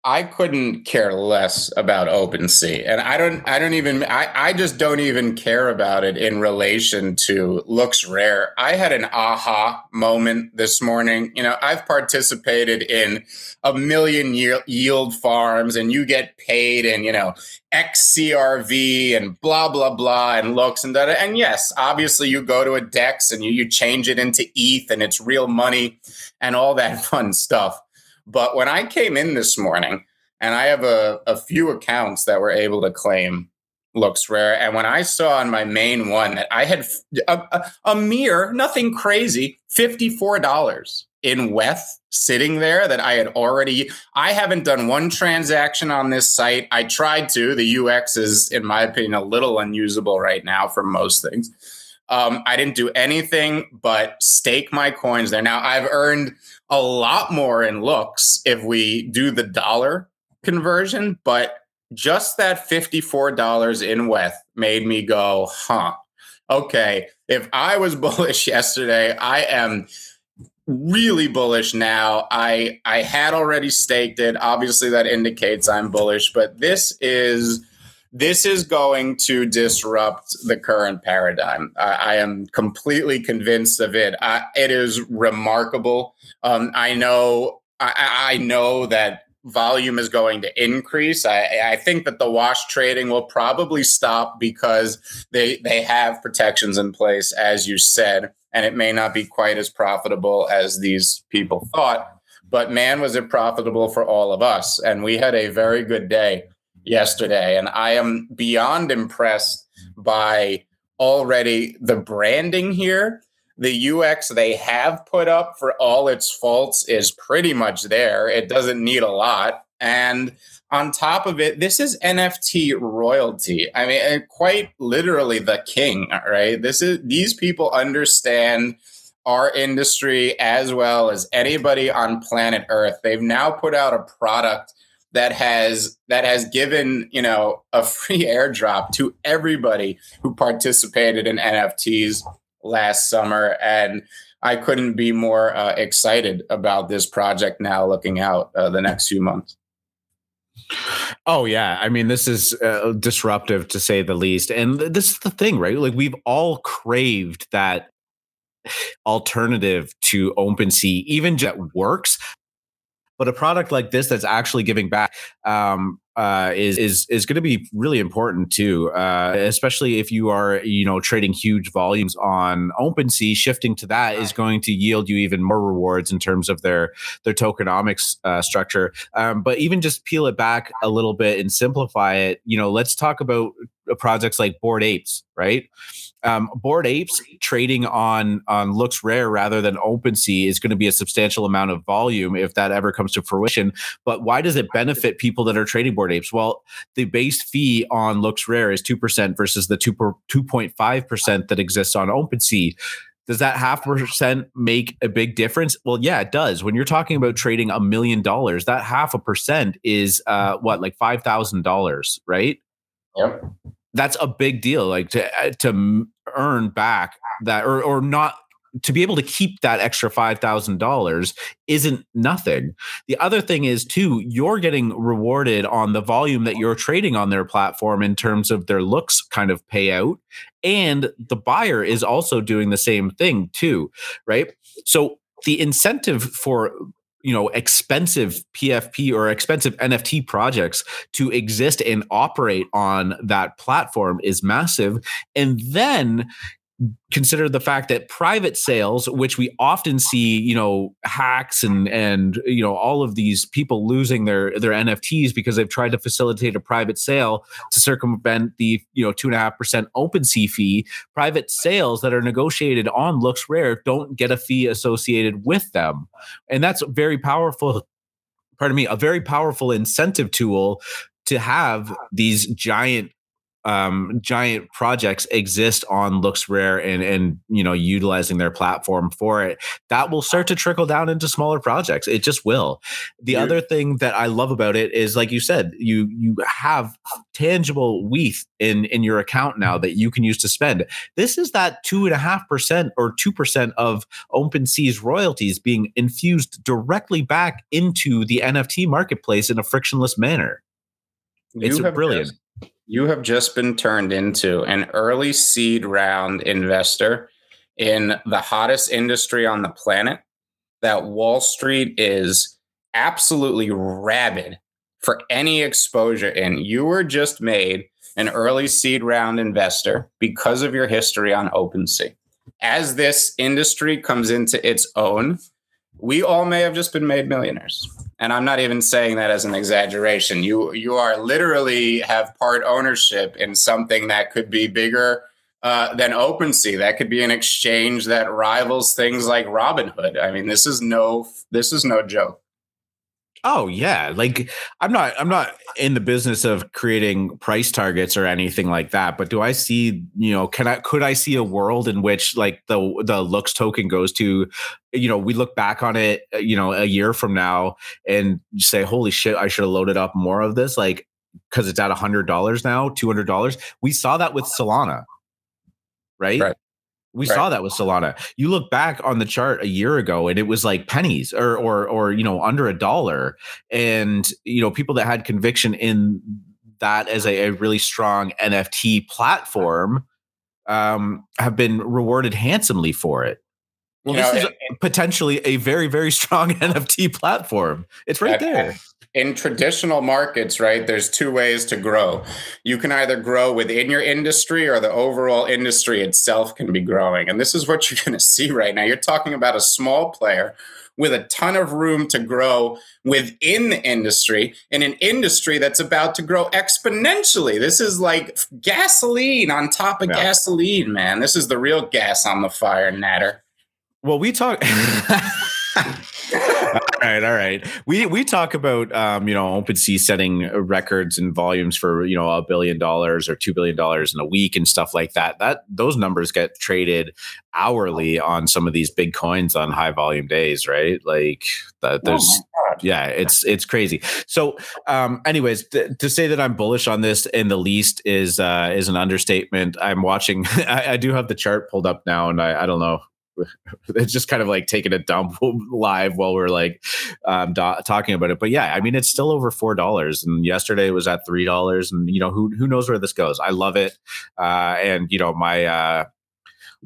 I couldn't care less about OpenSea, and I don't. I don't even. I, I just don't even care about it in relation to LooksRare. I had an aha moment this morning. You know, I've participated in a million yield farms, and you get paid in you know XCRV and blah blah blah and looks and that. And yes, obviously, you go to a Dex and you you change it into ETH, and it's real money and all that fun stuff. But when I came in this morning, and I have a, a few accounts that were able to claim LooksRare. And when I saw on my main one that I had a, a, a mere, nothing crazy, $54 in WETH sitting there that I had already, I haven't done one transaction on this site. I tried to. The UX is, in my opinion, a little unusable right now for most things. Um, I didn't do anything but stake my coins there. Now I've earned a lot more in looks if we do the dollar conversion, but just that $54 in WETH made me go, huh, okay. If I was bullish yesterday, I am really bullish now. I I had already staked it. Obviously that indicates I'm bullish, but this is this is going to disrupt the current paradigm. I, I am completely convinced of it. I, it is remarkable. Um, I know. I, I know that volume is going to increase. I, I, think that the wash trading will probably stop because they they have protections in place, as you said, and it may not be quite as profitable as these people thought. But man, was it profitable for all of us, and we had a very good day yesterday, and I am beyond impressed by already the branding here the UX they have put up for all its faults is pretty much there. It doesn't need a lot. And on top of it, this is NFT royalty. I mean, quite literally the king, right? This is these people understand our industry as well as anybody on planet Earth. They've now put out a product that has that has given you know a free airdrop to everybody who participated in NFTs last summer, and I couldn't be more uh, excited about this project now. Looking out uh, the next few months. Oh yeah, I mean this is uh, disruptive to say the least, and this is the thing, right? Like we've all craved that alternative to OpenSea, even just works, but a product like this that's actually giving back um, uh, is is is going to be really important too, uh, especially if you are you know trading huge volumes on OpenSea. Shifting to that is going to yield you even more rewards in terms of their their tokenomics uh, structure. Um, but even just peel it back a little bit and simplify it. You know, let's talk about projects like Bored Apes, right? um, Bored Apes trading on on LooksRare rather than OpenSea is going to be a substantial amount of volume if that ever comes to fruition. But why does it benefit people that are trading Bored Apes? Well, the base fee on LooksRare is two percent versus the two two point five percent that exists on OpenSea. Does that half percent make a big difference? Well, yeah, it does. When you're talking about trading a million dollars, that half a percent is uh, what, like five thousand dollars, right? Yep that's a big deal like to uh, to earn back that or or not to be able to keep that extra $5,000 isn't nothing. The other thing is too you're getting rewarded on the volume that you're trading on their platform in terms of their looks kind of payout and the buyer is also doing the same thing too, right? So the incentive for you know expensive pfp or expensive nft projects to exist and operate on that platform is massive. And then consider the fact that private sales which we often see you know hacks and and you know all of these people losing their their nfts because they've tried to facilitate a private sale to circumvent the you know two and a half percent OpenSea fee private sales that are negotiated on LooksRare don't get a fee associated with them. And that's very powerful pardon me a very powerful incentive tool to have these giant um, giant projects exist on LooksRare and and you know utilizing their platform for it that will start to trickle down into smaller projects. It just will. The other thing that i love about it is like you said you you have tangible WETH in in your account now that you can use to spend. This is that two and a half percent or two percent of OpenSea's royalties being infused directly back into the nft marketplace in a frictionless manner. It's brilliant. just- you have just been turned into an early seed round investor in the hottest industry on the planet that Wall Street is absolutely rabid for any exposure in. You were just made an early seed round investor because of your history on OpenSea. As this industry comes into its own, we all may have just been made millionaires and I'm not even saying that as an exaggeration. You you are literally have part ownership in something that could be bigger uh, than OpenSea. That could be an exchange that rivals things like Robinhood. I mean, this is no this is no joke. Oh yeah, like I'm not I'm not in the business of creating price targets or anything like that, but do I see, you know, can I could I see a world in which like the the looks token goes to you know, we look back on it, uh, you know, a year from now and say holy shit, I should have loaded up more of this like cuz it's at $100 now, $200. We saw that with Solana. Right? Right. We right. saw that with Solana. You look back on the chart a year ago and it was like pennies or or or you know under a dollar and you know people that had conviction in that as a, a really strong NFT platform um, have been rewarded handsomely for it. Well, you this know, is potentially a very, very strong NFT platform. It's right there in traditional markets, right, there's two ways to grow. You can either grow within your industry or the overall industry itself can be growing. And this is what you're going to see right now. You're talking about a small player with a ton of room to grow within the industry in an industry that's about to grow exponentially. This is like gasoline on top of yeah. gasoline, man. This is the real gas on the fire, Natter. Well, we talk. all right, all right. We we talk about um, you know open OpenSea setting records and volumes for you know a billion dollars or two billion dollars in a week and stuff like that. That those numbers get traded hourly on some of these big coins on high volume days, right? Like that. There's oh yeah, it's it's crazy. So, um, anyways, th- to say that I'm bullish on this in the least is uh, is an understatement. I'm watching. I, I do have the chart pulled up now, and I, I don't know. It's just kind of like taking a dump live while we're like um, do- talking about it. But yeah, I mean, it's still over four dollars, and yesterday it was at three dollars. And you know, who who knows where this goes? I love it, uh, and you know, my. Uh,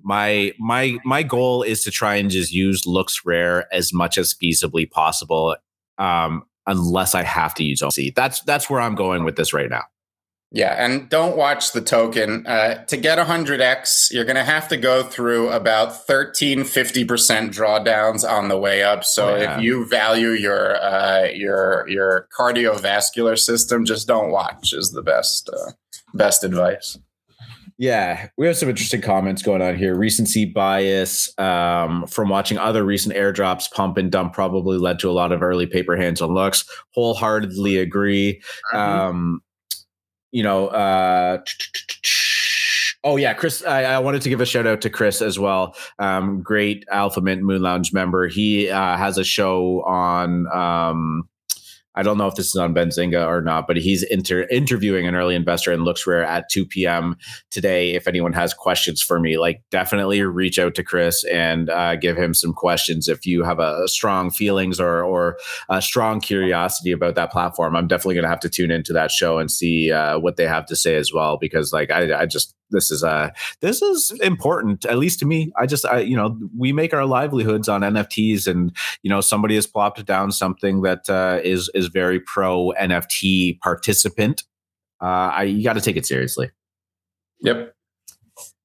my my my goal is to try and just use LooksRare as much as feasibly possible um unless i have to use OC. that's that's where i'm going with this right now yeah and don't watch the token uh, to get 100x you're going to have to go through about 13 50% drawdowns on the way up so oh, yeah. if you value your uh, your your cardiovascular system just don't watch is the best uh, best advice yeah, we have some interesting comments going on here. Recency bias um, from watching other recent airdrops pump and dump probably led to a lot of early paper hands on looks. Wholeheartedly agree. Mm-hmm. Um, you know, uh, oh yeah, Chris. I, I, wanted to give a shout out to Chris as well. Um, great AlphaMint Moon Lounge member. He uh, has a show on. Um, I don't know if this is on Benzinga or not, but he's inter- interviewing an early investor in LooksRare at 2 p.m. today. If anyone has questions for me, like definitely reach out to Chris and uh, give him some questions. If you have a, a strong feelings or or a strong curiosity about that platform, I'm definitely going to have to tune into that show and see uh, what they have to say as well. Because like I, I just this is uh this is important at least to me. I just i you know we make our livelihoods on nfts and you know somebody has plopped down something that uh, is is very pro nft participant. Uh i you got to take it seriously. Yep.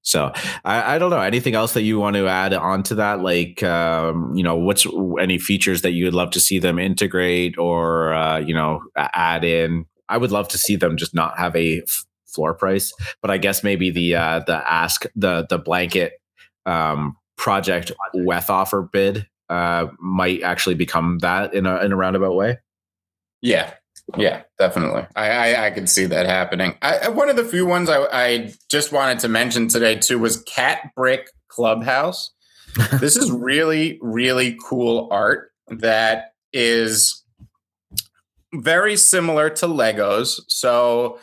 So I, I, don't know. Anything else that you want to add onto that. Like, um, you know, what's any features that you would love to see them integrate or uh, you know add in? I would love to see them just not have a floor price. But I guess maybe the uh, the ask the the blanket um, project WETH offer bid uh, might actually become that in a in a roundabout way. Yeah, yeah, definitely. I I, I could see that happening. I, one of the few ones I, I just wanted to mention today too was Cat Brick Clubhouse. this is really really cool art that is very similar to Legos. So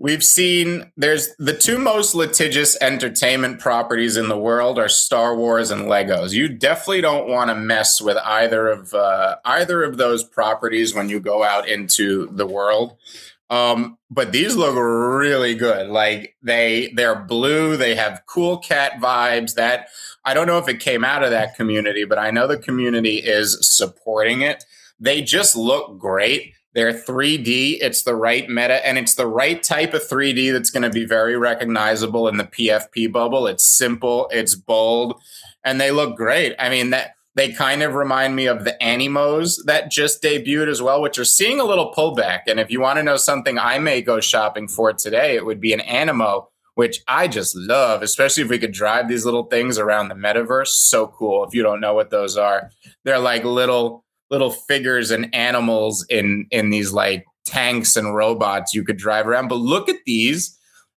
We've seen there's the two most litigious entertainment properties in the world are Star Wars and Legos. You definitely don't want to mess with either of uh, either of those properties when you go out into the world. Um, but these look really good. Like they they're blue. They have cool cat vibes. That I don't know if it came out of that community, but I know the community is supporting it. They just look great they're 3D. It's the right meta, and it's the right type of 3D that's going to be very recognizable in the PFP bubble. It's simple, it's bold, and they look great. I mean that they kind of remind me of the Animos that just debuted as well, which are seeing a little pullback. And if you want to know something I may go shopping for today, it would be an Animo, which I just love, especially if we could drive these little things around the metaverse. So cool. If you don't know what those are, they're like little little figures and animals in in these like tanks and robots you could drive around. But look at these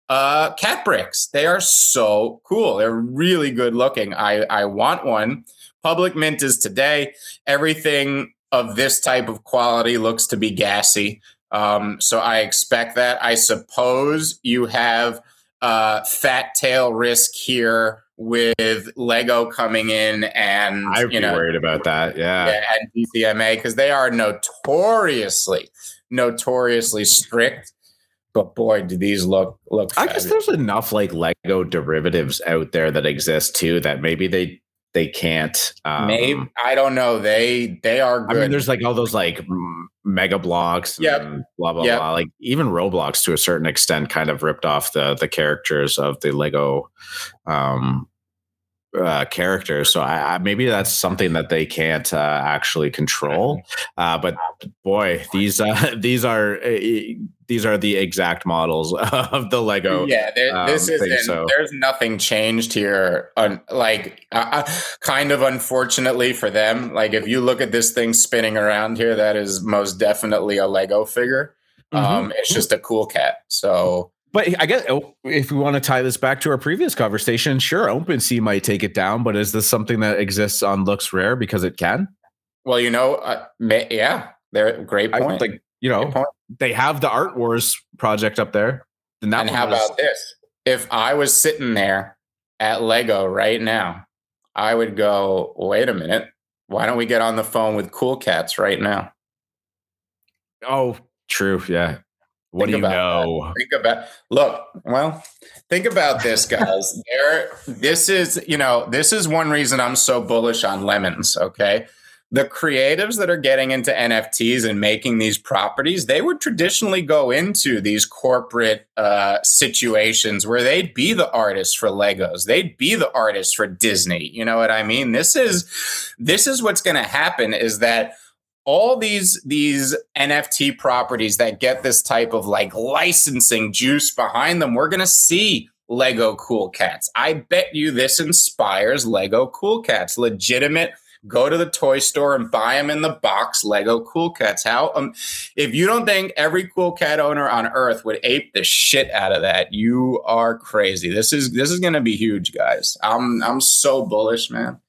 uh, cat bricks. They are so cool. They're really good looking. I I want one. Public mint is today. Everything of this type of quality looks to be gassy. Um, so I expect that. I suppose you have uh, fat tail risk here with Lego coming in and I'd you know, worried about that. Yeah, yeah and DCMA because they are notoriously, notoriously strict. But boy, do these look look. I guess there's enough like Lego derivatives out there that exist too that maybe they they can't. Um, maybe I don't know. They they are. Good. I mean, there's like all those like Mega Bloks. Yeah. Blah blah yep. blah. Like even Roblox to a certain extent kind of ripped off the the characters of the Lego um uh, characters. So I, I, maybe that's something that they can't uh, actually control. Uh, but boy, these uh, these are uh, these are the exact models of the Lego. Yeah, there, um, this is so. there's nothing changed here. Un, like uh, kind of unfortunately for them. Like if you look at this thing spinning around here, that is most definitely a Lego figure. Mm-hmm. Um, it's just a cool cat. So but I guess oh, if we want to tie this back to our previous conversation, sure, OpenSea might take it down, but is this something that exists on LooksRare because it can? Well, you know, uh, yeah, they're great point. I, like you know, they have the Art Wars project up there. And, and how was, about this? If I was sitting there at Lego right now, I would go, wait a minute. Why don't we get on the phone with Cool Cats right now? Oh, true. Yeah. What think do you know? That. Think about look, well, think about this, guys. there this is, you know, this is one reason I'm so bullish on lemons. Okay the creatives that are getting into NFTs and making these properties, they would traditionally go into these corporate uh, situations where they'd be the artist for Legos, they'd be the artist for Disney. You know what I mean? This is this is what's going to happen. Is that all these these NFT properties that get this type of like licensing juice behind them, we're to see Lego Cool Cats. I bet you this inspires Lego Cool Cats, legitimate go to the toy store and buy them in the box Lego Cool Cats. How um, if you don't think every cool cat owner on earth would ape the shit out of that, you are crazy. This is this is to be huge, guys. I'm I'm so bullish, man.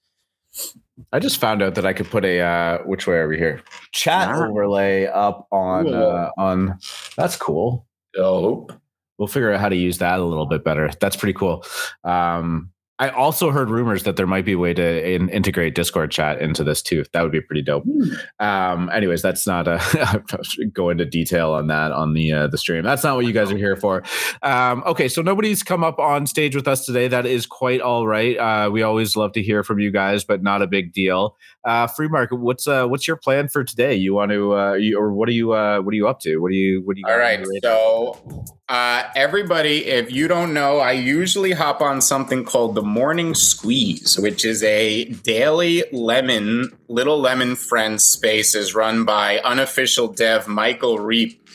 I just found out that I could put a uh, which way over here chat ah. overlay up on uh, on. That's cool. Dope. We'll figure out how to use that a little bit better. That's pretty cool. Um, I also heard rumors that there might be a way to in, integrate Discord chat into this too. That would be pretty dope. Mm. Um, anyways, that's not a go into detail on that on the uh, the stream. That's not what you guys are here for. Um, okay, so nobody's come up on stage with us today. That is quite all right. Uh, we always love to hear from you guys, but not a big deal. Uh, free market. What's uh, what's your plan for today? You want to uh, you, or what are you uh, what are you up to? What do you what do you? All right, so uh, everybody, if you don't know, I usually hop on something called the Morning Squeeze, which is a daily lemon, little lemon friends spaces run by unofficial dev Michael Reep.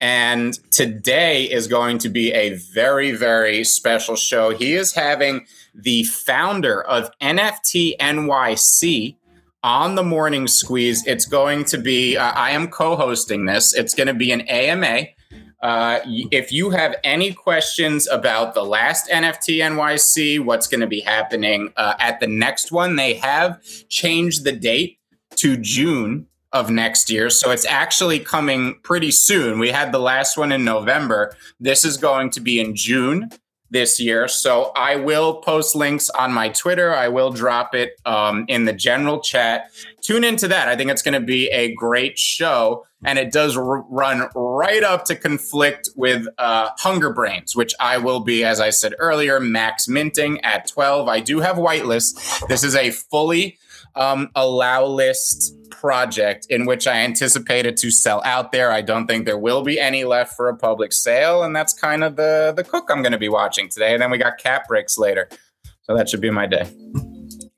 And today is going to be a very, very special show. He is having the founder of NFT NYC on the Morning Squeeze. It's going to be, uh, I am co hosting this, it's going to be an AMA. Uh, if you have any questions about the last NFT NYC, what's going to be happening uh, at the next one, they have changed the date to June of next year. So it's actually coming pretty soon. We had the last one in November. This is going to be in June this year. So I will post links on my Twitter. I will drop it um, in the general chat. Tune into that. I think it's going to be a great show. And it does r- run right up to conflict with uh, Hunger Brains, which I will be, as I said earlier, max minting at 12. I do have whitelist. This is a fully um, allow list project in which I anticipated to sell out there. I don't think there will be any left for a public sale, and that's kind of the the cook I'm going to be watching today. And then we got cat bricks later, so that should be my day.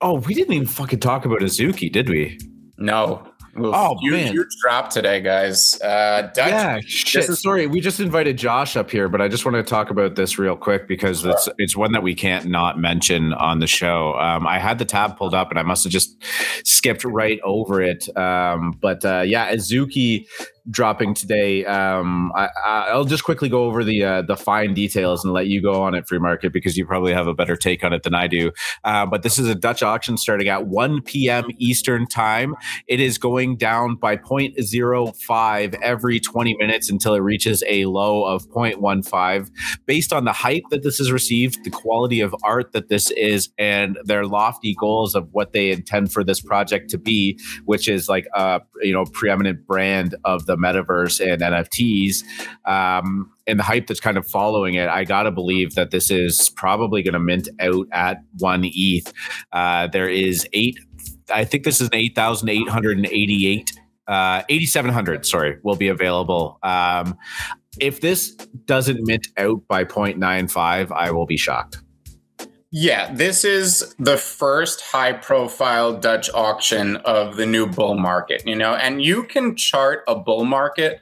Oh, we didn't even fucking talk about Azuki, did we? No, Oh huge, man, huge drop today, guys. Uh, Dutch, yeah, shit. Is- Sorry, we just invited Josh up here, but I just want to talk about this real quick because sure. it's it's one that we can't not mention on the show. Um, I had the tab pulled up and I must have just skipped right over it. Um, but uh, yeah, Azuki dropping today. Um, I, will just quickly go over the uh, the fine details and let you go on it, free market, because you probably have a better take on it than I do. Uh, but this is a Dutch auction starting at 1 p.m. Eastern time. It is going down by 0.05 every 20 minutes until it reaches a low of 0.15. Based on the hype that this has received, the quality of art that this is, and their lofty goals of what they intend for this project to be, which is like a you know preeminent brand of the the metaverse and NFTs, um, and the hype that's kind of following it, I gotta believe that this is probably going to mint out at one ETH. Uh, there is eight. I think this is an eight thousand eight hundred and eighty-eight. Uh, 8700 sorry will be available um, if this doesn't mint out by 0.95 i will be shocked yeah, this is the first high profile Dutch auction of the new bull market, you know, and you can chart a bull market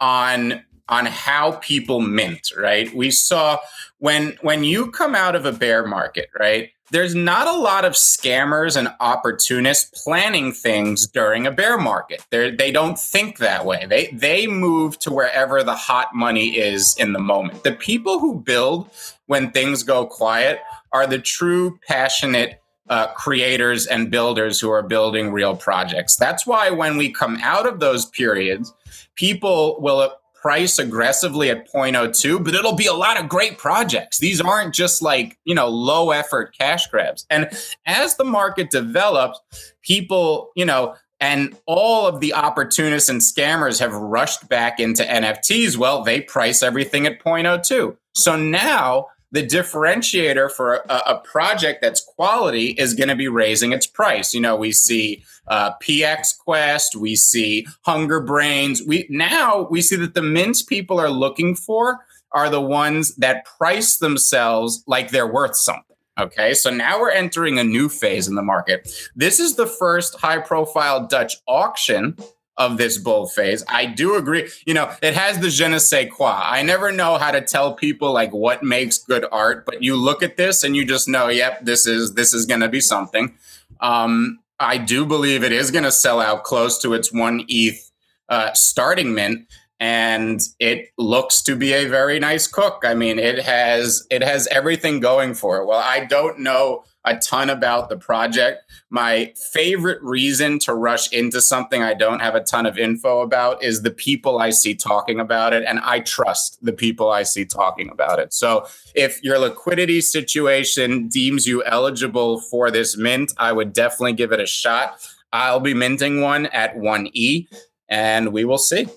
on on how people mint, right? We saw when when you come out of a bear market, right? There's not a lot of scammers and opportunists planning things during a bear market. They they don't think that way. They they move to wherever the hot money is in the moment. The people who build when things go quiet are the true passionate uh, creators and builders who are building real projects. That's why when we come out of those periods, people will price aggressively at 0.02, but it'll be a lot of great projects. These aren't just like, you know, low effort cash grabs. And as the market develops, people, you know, and all of the opportunists and scammers have rushed back into NFTs. Well, they price everything at 0.02. So now the differentiator for a, a project that's quality is going to be raising its price. You know, we see uh, PX Quest, we see Hunger Brains. We now we see that the mints people are looking for are the ones that price themselves like they're worth something. Okay, so now we're entering a new phase in the market. This is the first high profile Dutch auction of this bull phase. I do agree. You know, it has the je ne sais quoi. I never know how to tell people like what makes good art, but you look at this and you just know, yep, this is this is going to be something. Um, I do believe it is going to sell out close to its one ETH uh, starting mint and it looks to be a very nice cook. I mean, it has it has everything going for it. Well, I don't know a ton about the project. My favorite reason to rush into something I don't have a ton of info about is the people I see talking about it, and I trust the people I see talking about it. So, if your liquidity situation deems you eligible for this mint, I would definitely give it a shot. I'll be minting one at 1E, and we will see.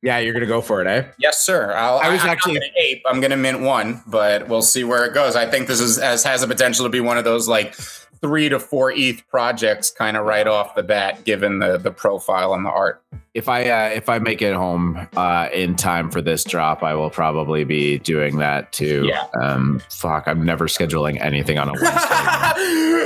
Yeah, you're gonna go for it, eh? Yes, sir. I'll, I was I'm actually gonna ape. I'm gonna mint one, but we'll see where it goes. I think this is as has the potential to be one of those like three to four ETH projects, kind of right off the bat, given the the profile and the art if I uh, if I make it home uh, in time for this drop, I will probably be doing that too. Yeah. Um, fuck, I'm never scheduling anything on a Wednesday.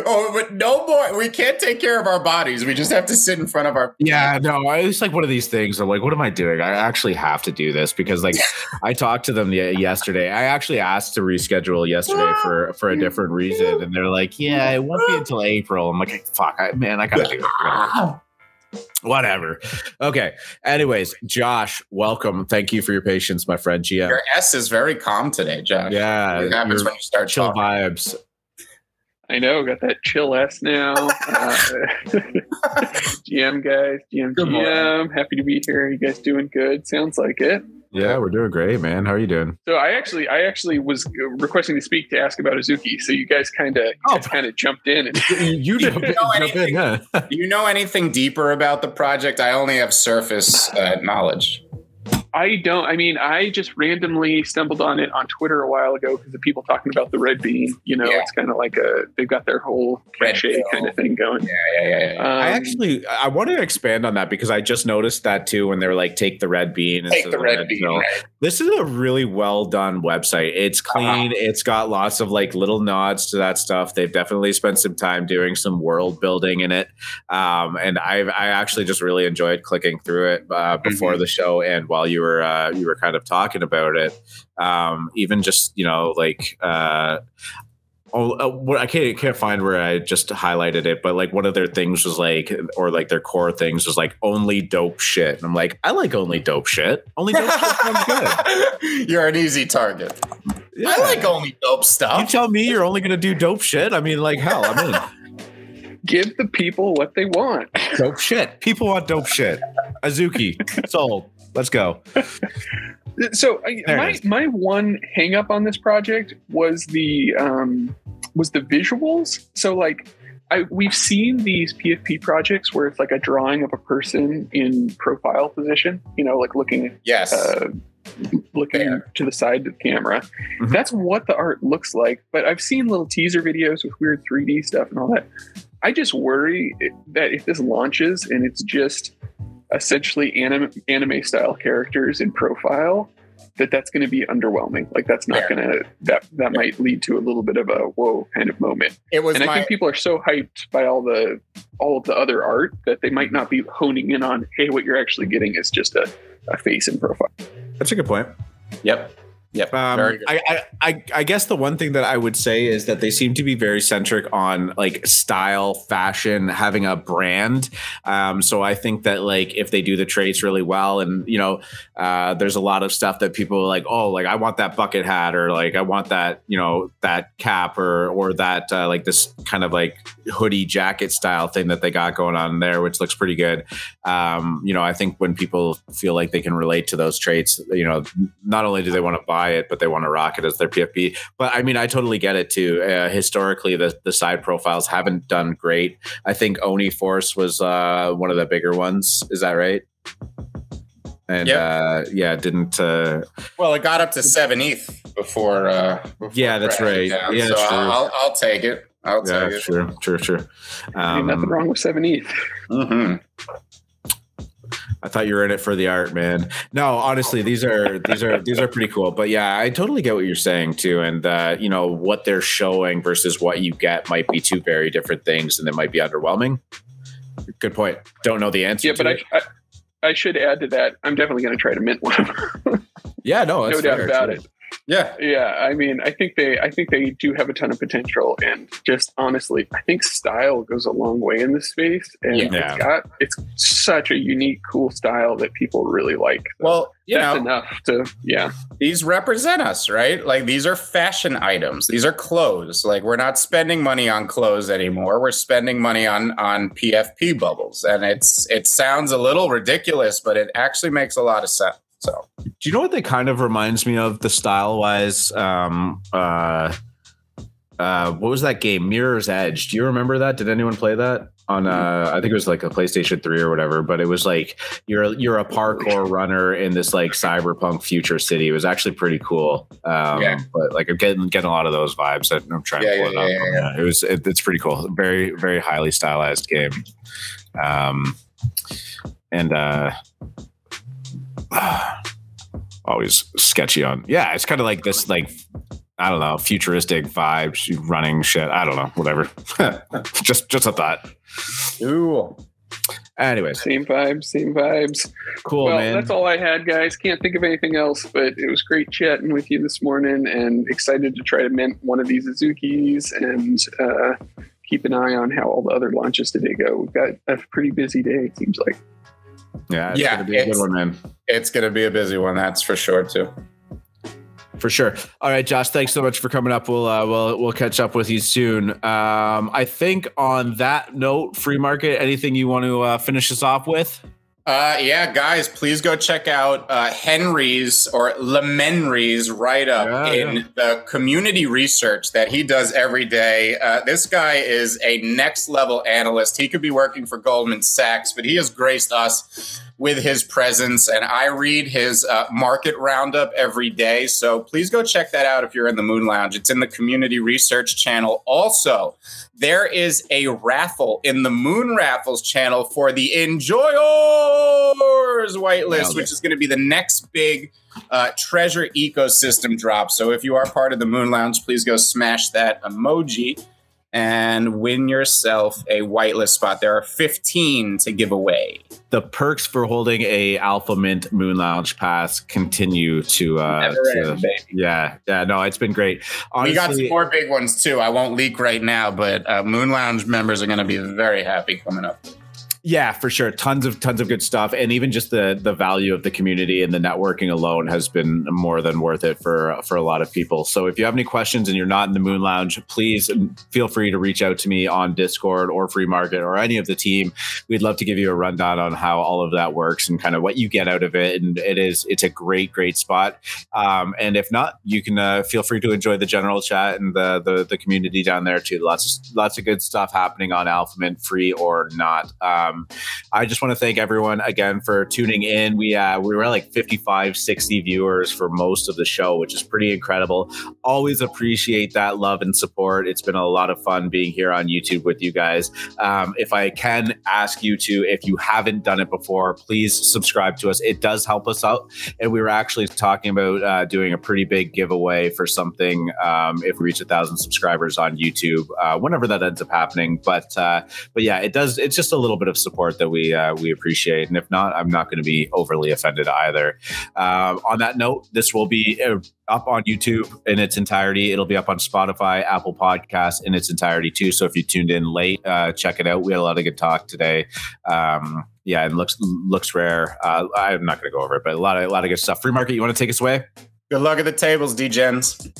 oh, but no more. We can't take care of our bodies. We just have to sit in front of our. Yeah, no, it's like one of these things. I'm like, what am I doing? I actually have to do this because, like, I talked to them yesterday. I actually asked to reschedule yesterday for for a different reason, and they're like, yeah, it won't be until April. I'm like, fuck, I, man, I gotta do it. Whatever. Okay. Anyways, Josh, welcome. Thank you for your patience, my friend. GM. Your S is very calm today, Josh. Yeah. What happens when you start chill talking? vibes. I know. Got that chill S now. Uh, GM guys, GM, Good GM. Happy to be here. You guys doing good? Sounds like it. Yeah, we're doing great, man. How are you doing? So I actually, I actually was requesting to speak to ask about Azuki. So you guys kind of, Oh. kind of jumped in. And you jump, in, know jump in, anything? huh? Do you know anything deeper about the project? I only have surface uh, knowledge. I don't. I mean, I just randomly stumbled on it on Twitter a while ago because of people talking about the red bean. You know, Yeah. it's kind of like a they've got their whole Red cachet pill. kind of thing going. Yeah, yeah, yeah. yeah. I Um, actually I want to expand on that because I just noticed that too when they were like take the red bean Take instead the of red bean. pill. right? This is a really well done website. It's clean. It's got lots of like little nods to that stuff. They've definitely spent some time doing some world building in it. Um, and I've I actually just really enjoyed clicking through it uh, before the show and while you were uh, you were kind of talking about it. Um, even just you know like. Uh, Oh, uh, I can't can't find where I just highlighted it, but like one of their things was like, or like their core things was like only dope shit. And I'm like, I like only dope shit. Only dope shit sounds good. You're an easy target. I like only dope stuff. You tell me you're only gonna do dope shit. I mean, like hell, I'm in. Give the people what they want. dope shit. People want dope shit. Azuki, sold. Let's go. So I, There my my one hang up on this project was the um, was the visuals. So like I, we've seen these PFP projects where it's like a drawing of a person in profile position, you know, like looking Yes. uh, looking Fair. to the side of the camera. Mhm. That's what the art looks like. But I've seen little teaser videos with weird 3D stuff and all that. I just worry that if this launches and it's just essentially anime, anime style characters in profile, that that's going to be underwhelming. Like that's not Fair. going to that that might lead to a little bit of a whoa kind of moment. it was And I think people are so hyped by all the all of the other art that they might not be honing in on hey, what you're actually getting is just a, a face in profile. That's a good point. Yep. Yep. Um. I, I, I, I guess the one thing that I would say is that they seem to be very centric on like style, fashion, having a brand. Um, so I think that like if they do the traits really well, and you know, uh, there's a lot of stuff that people are like, oh, like I want that bucket hat, or like I want that, you know, that cap, or or that uh, like this kind of like hoodie jacket style thing that they got going on there, which looks pretty good. Um, you know, I think when people feel like they can relate to those traits, you know, not only do they want to buy it, but they want to rock it as their PFP. But I mean, I totally get it too. Uh, historically, the the side profiles haven't done great. I think Oni Force was uh, one of the bigger ones. Is that right? And Yep. uh, yeah, didn't. Uh, well, it got up to seven ETH before. Uh, before Yeah, that's right. down, Yeah, so true. I'll, I'll take it. I'll yeah, take it. sure, sure, sure. Ain't nothing Um, wrong with seven ETH. hmm I thought you were in it for the art, man. No, honestly, these are these are these are pretty cool. But yeah, I totally get what you're saying too. And uh, you know what they're showing versus what you get might be two very different things, and it might be underwhelming. Good point. Don't know the answer. Yeah, but I. I, I should add to that. I'm definitely going to try to mint one. yeah, no, that's no doubt fair, about too. it. Yeah. Yeah, I mean, I think they, I think they do have a ton of potential, and just honestly, I think style goes a long way in this space, and Yeah. it's got, it's such a unique, cool style that people really like. So Well, you that's know, enough to, yeah, these represent us, right? Like these are fashion items. These are clothes. Like we're not spending money on clothes anymore. We're spending money on on PFP bubbles, and it's it sounds a little ridiculous, but it actually makes a lot of sense. So Do you know what that kind of reminds me of the style wise? Um, uh, uh, what was that game? Mirror's Edge. Do you remember that? Did anyone play that on? Uh, I think it was like a PlayStation Three or whatever. But it was like you're you're a parkour runner in this like cyberpunk future city. It was actually pretty cool. Um, Yeah. But like I'm getting getting a lot of those vibes. I'm trying Yeah, to pull yeah, it up. yeah, yeah, Yeah, It was it, it's pretty cool. Very very highly stylized game. Um, and uh, always sketchy on. Yeah, it's kind of like this, like I don't know, futuristic vibe, running shit. I don't know, whatever. just just a thought. ooh, Anyways, same vibes, same vibes. cool, well, man. that's all I had, guys. Can't think of anything else, but it was great chatting with you this morning, and excited to try to mint one of these Azukis and uh, keep an eye on how all the other launches today go. We've got a pretty busy day. It seems like. Yeah, it's Yeah, gonna be a good one, man. it's gonna be a busy one. That's for sure too. For sure. All right, Josh. Thanks so much for coming up. We'll uh, we'll we'll catch up with you soon. Um, I think on that note, free market. Anything you want to uh, finish us off with? Uh, yeah, guys, please go check out uh, Henry's or Lemenry's write up Yeah, in yeah. the community research that he does every day. Uh, this guy is a next level analyst. He could be working for Goldman Sachs, but he has graced us with his presence. And I read his uh, market roundup every day. So please go check that out if you're in the Moon Lounge. It's in the community research channel. Also, there is a raffle in the Moon Raffles channel for the Enjoyers whitelist, which is going to be the next big uh, treasure ecosystem drop. So if you are part of the Moon Lounge, please go smash that emoji and win yourself a whitelist spot. There are 15 to give away. The perks for holding a AlphaMint Moon Lounge pass continue to. Uh, to- end, yeah, yeah. No, it's been great. Honestly, we got some more big ones too. I won't leak right now, but uh, Moon Lounge members are going to be very happy coming up. Yeah, for sure. Tons of tons of good stuff, and even just the the value of the community and the networking alone has been more than worth it for for a lot of people. So if you have any questions and you're not in the Moon Lounge, please feel free to reach out to me on Discord or Free Market or any of the team. We'd love to give you a rundown on how all of that works and kind of what you get out of it. And it is it's a great great spot. Um, and if not, you can uh, feel free to enjoy the general chat and the, the the community down there too. Lots of lots of good stuff happening on AlphaMint, free or not. Um, I just want to thank everyone again for tuning in. We uh, we were at like 55, 60 viewers for most of the show, which is pretty incredible. Always appreciate that love and support. It's been a lot of fun being here on YouTube with you guys. Um, if I can ask you to, if you haven't done it before, please subscribe to us. It does help us out. And we were actually talking about uh, doing a pretty big giveaway for something um, if we reach a thousand subscribers on YouTube, uh, whenever that ends up happening. But uh, but yeah, it does. It's just a little bit of support that we uh, we appreciate. And if not, I'm not going to be overly offended either. Uh, on that note, this will be uh, up on YouTube in its entirety. It'll be up on Spotify, Apple Podcasts in its entirety too. So if you tuned in late, uh, check it out. We had a lot of good talk today. Um, yeah, and looks LooksRare. Uh, I'm not going to go over it, but a lot of a lot of good stuff. Free market, you want to take us away? Good luck at the tables, Degens.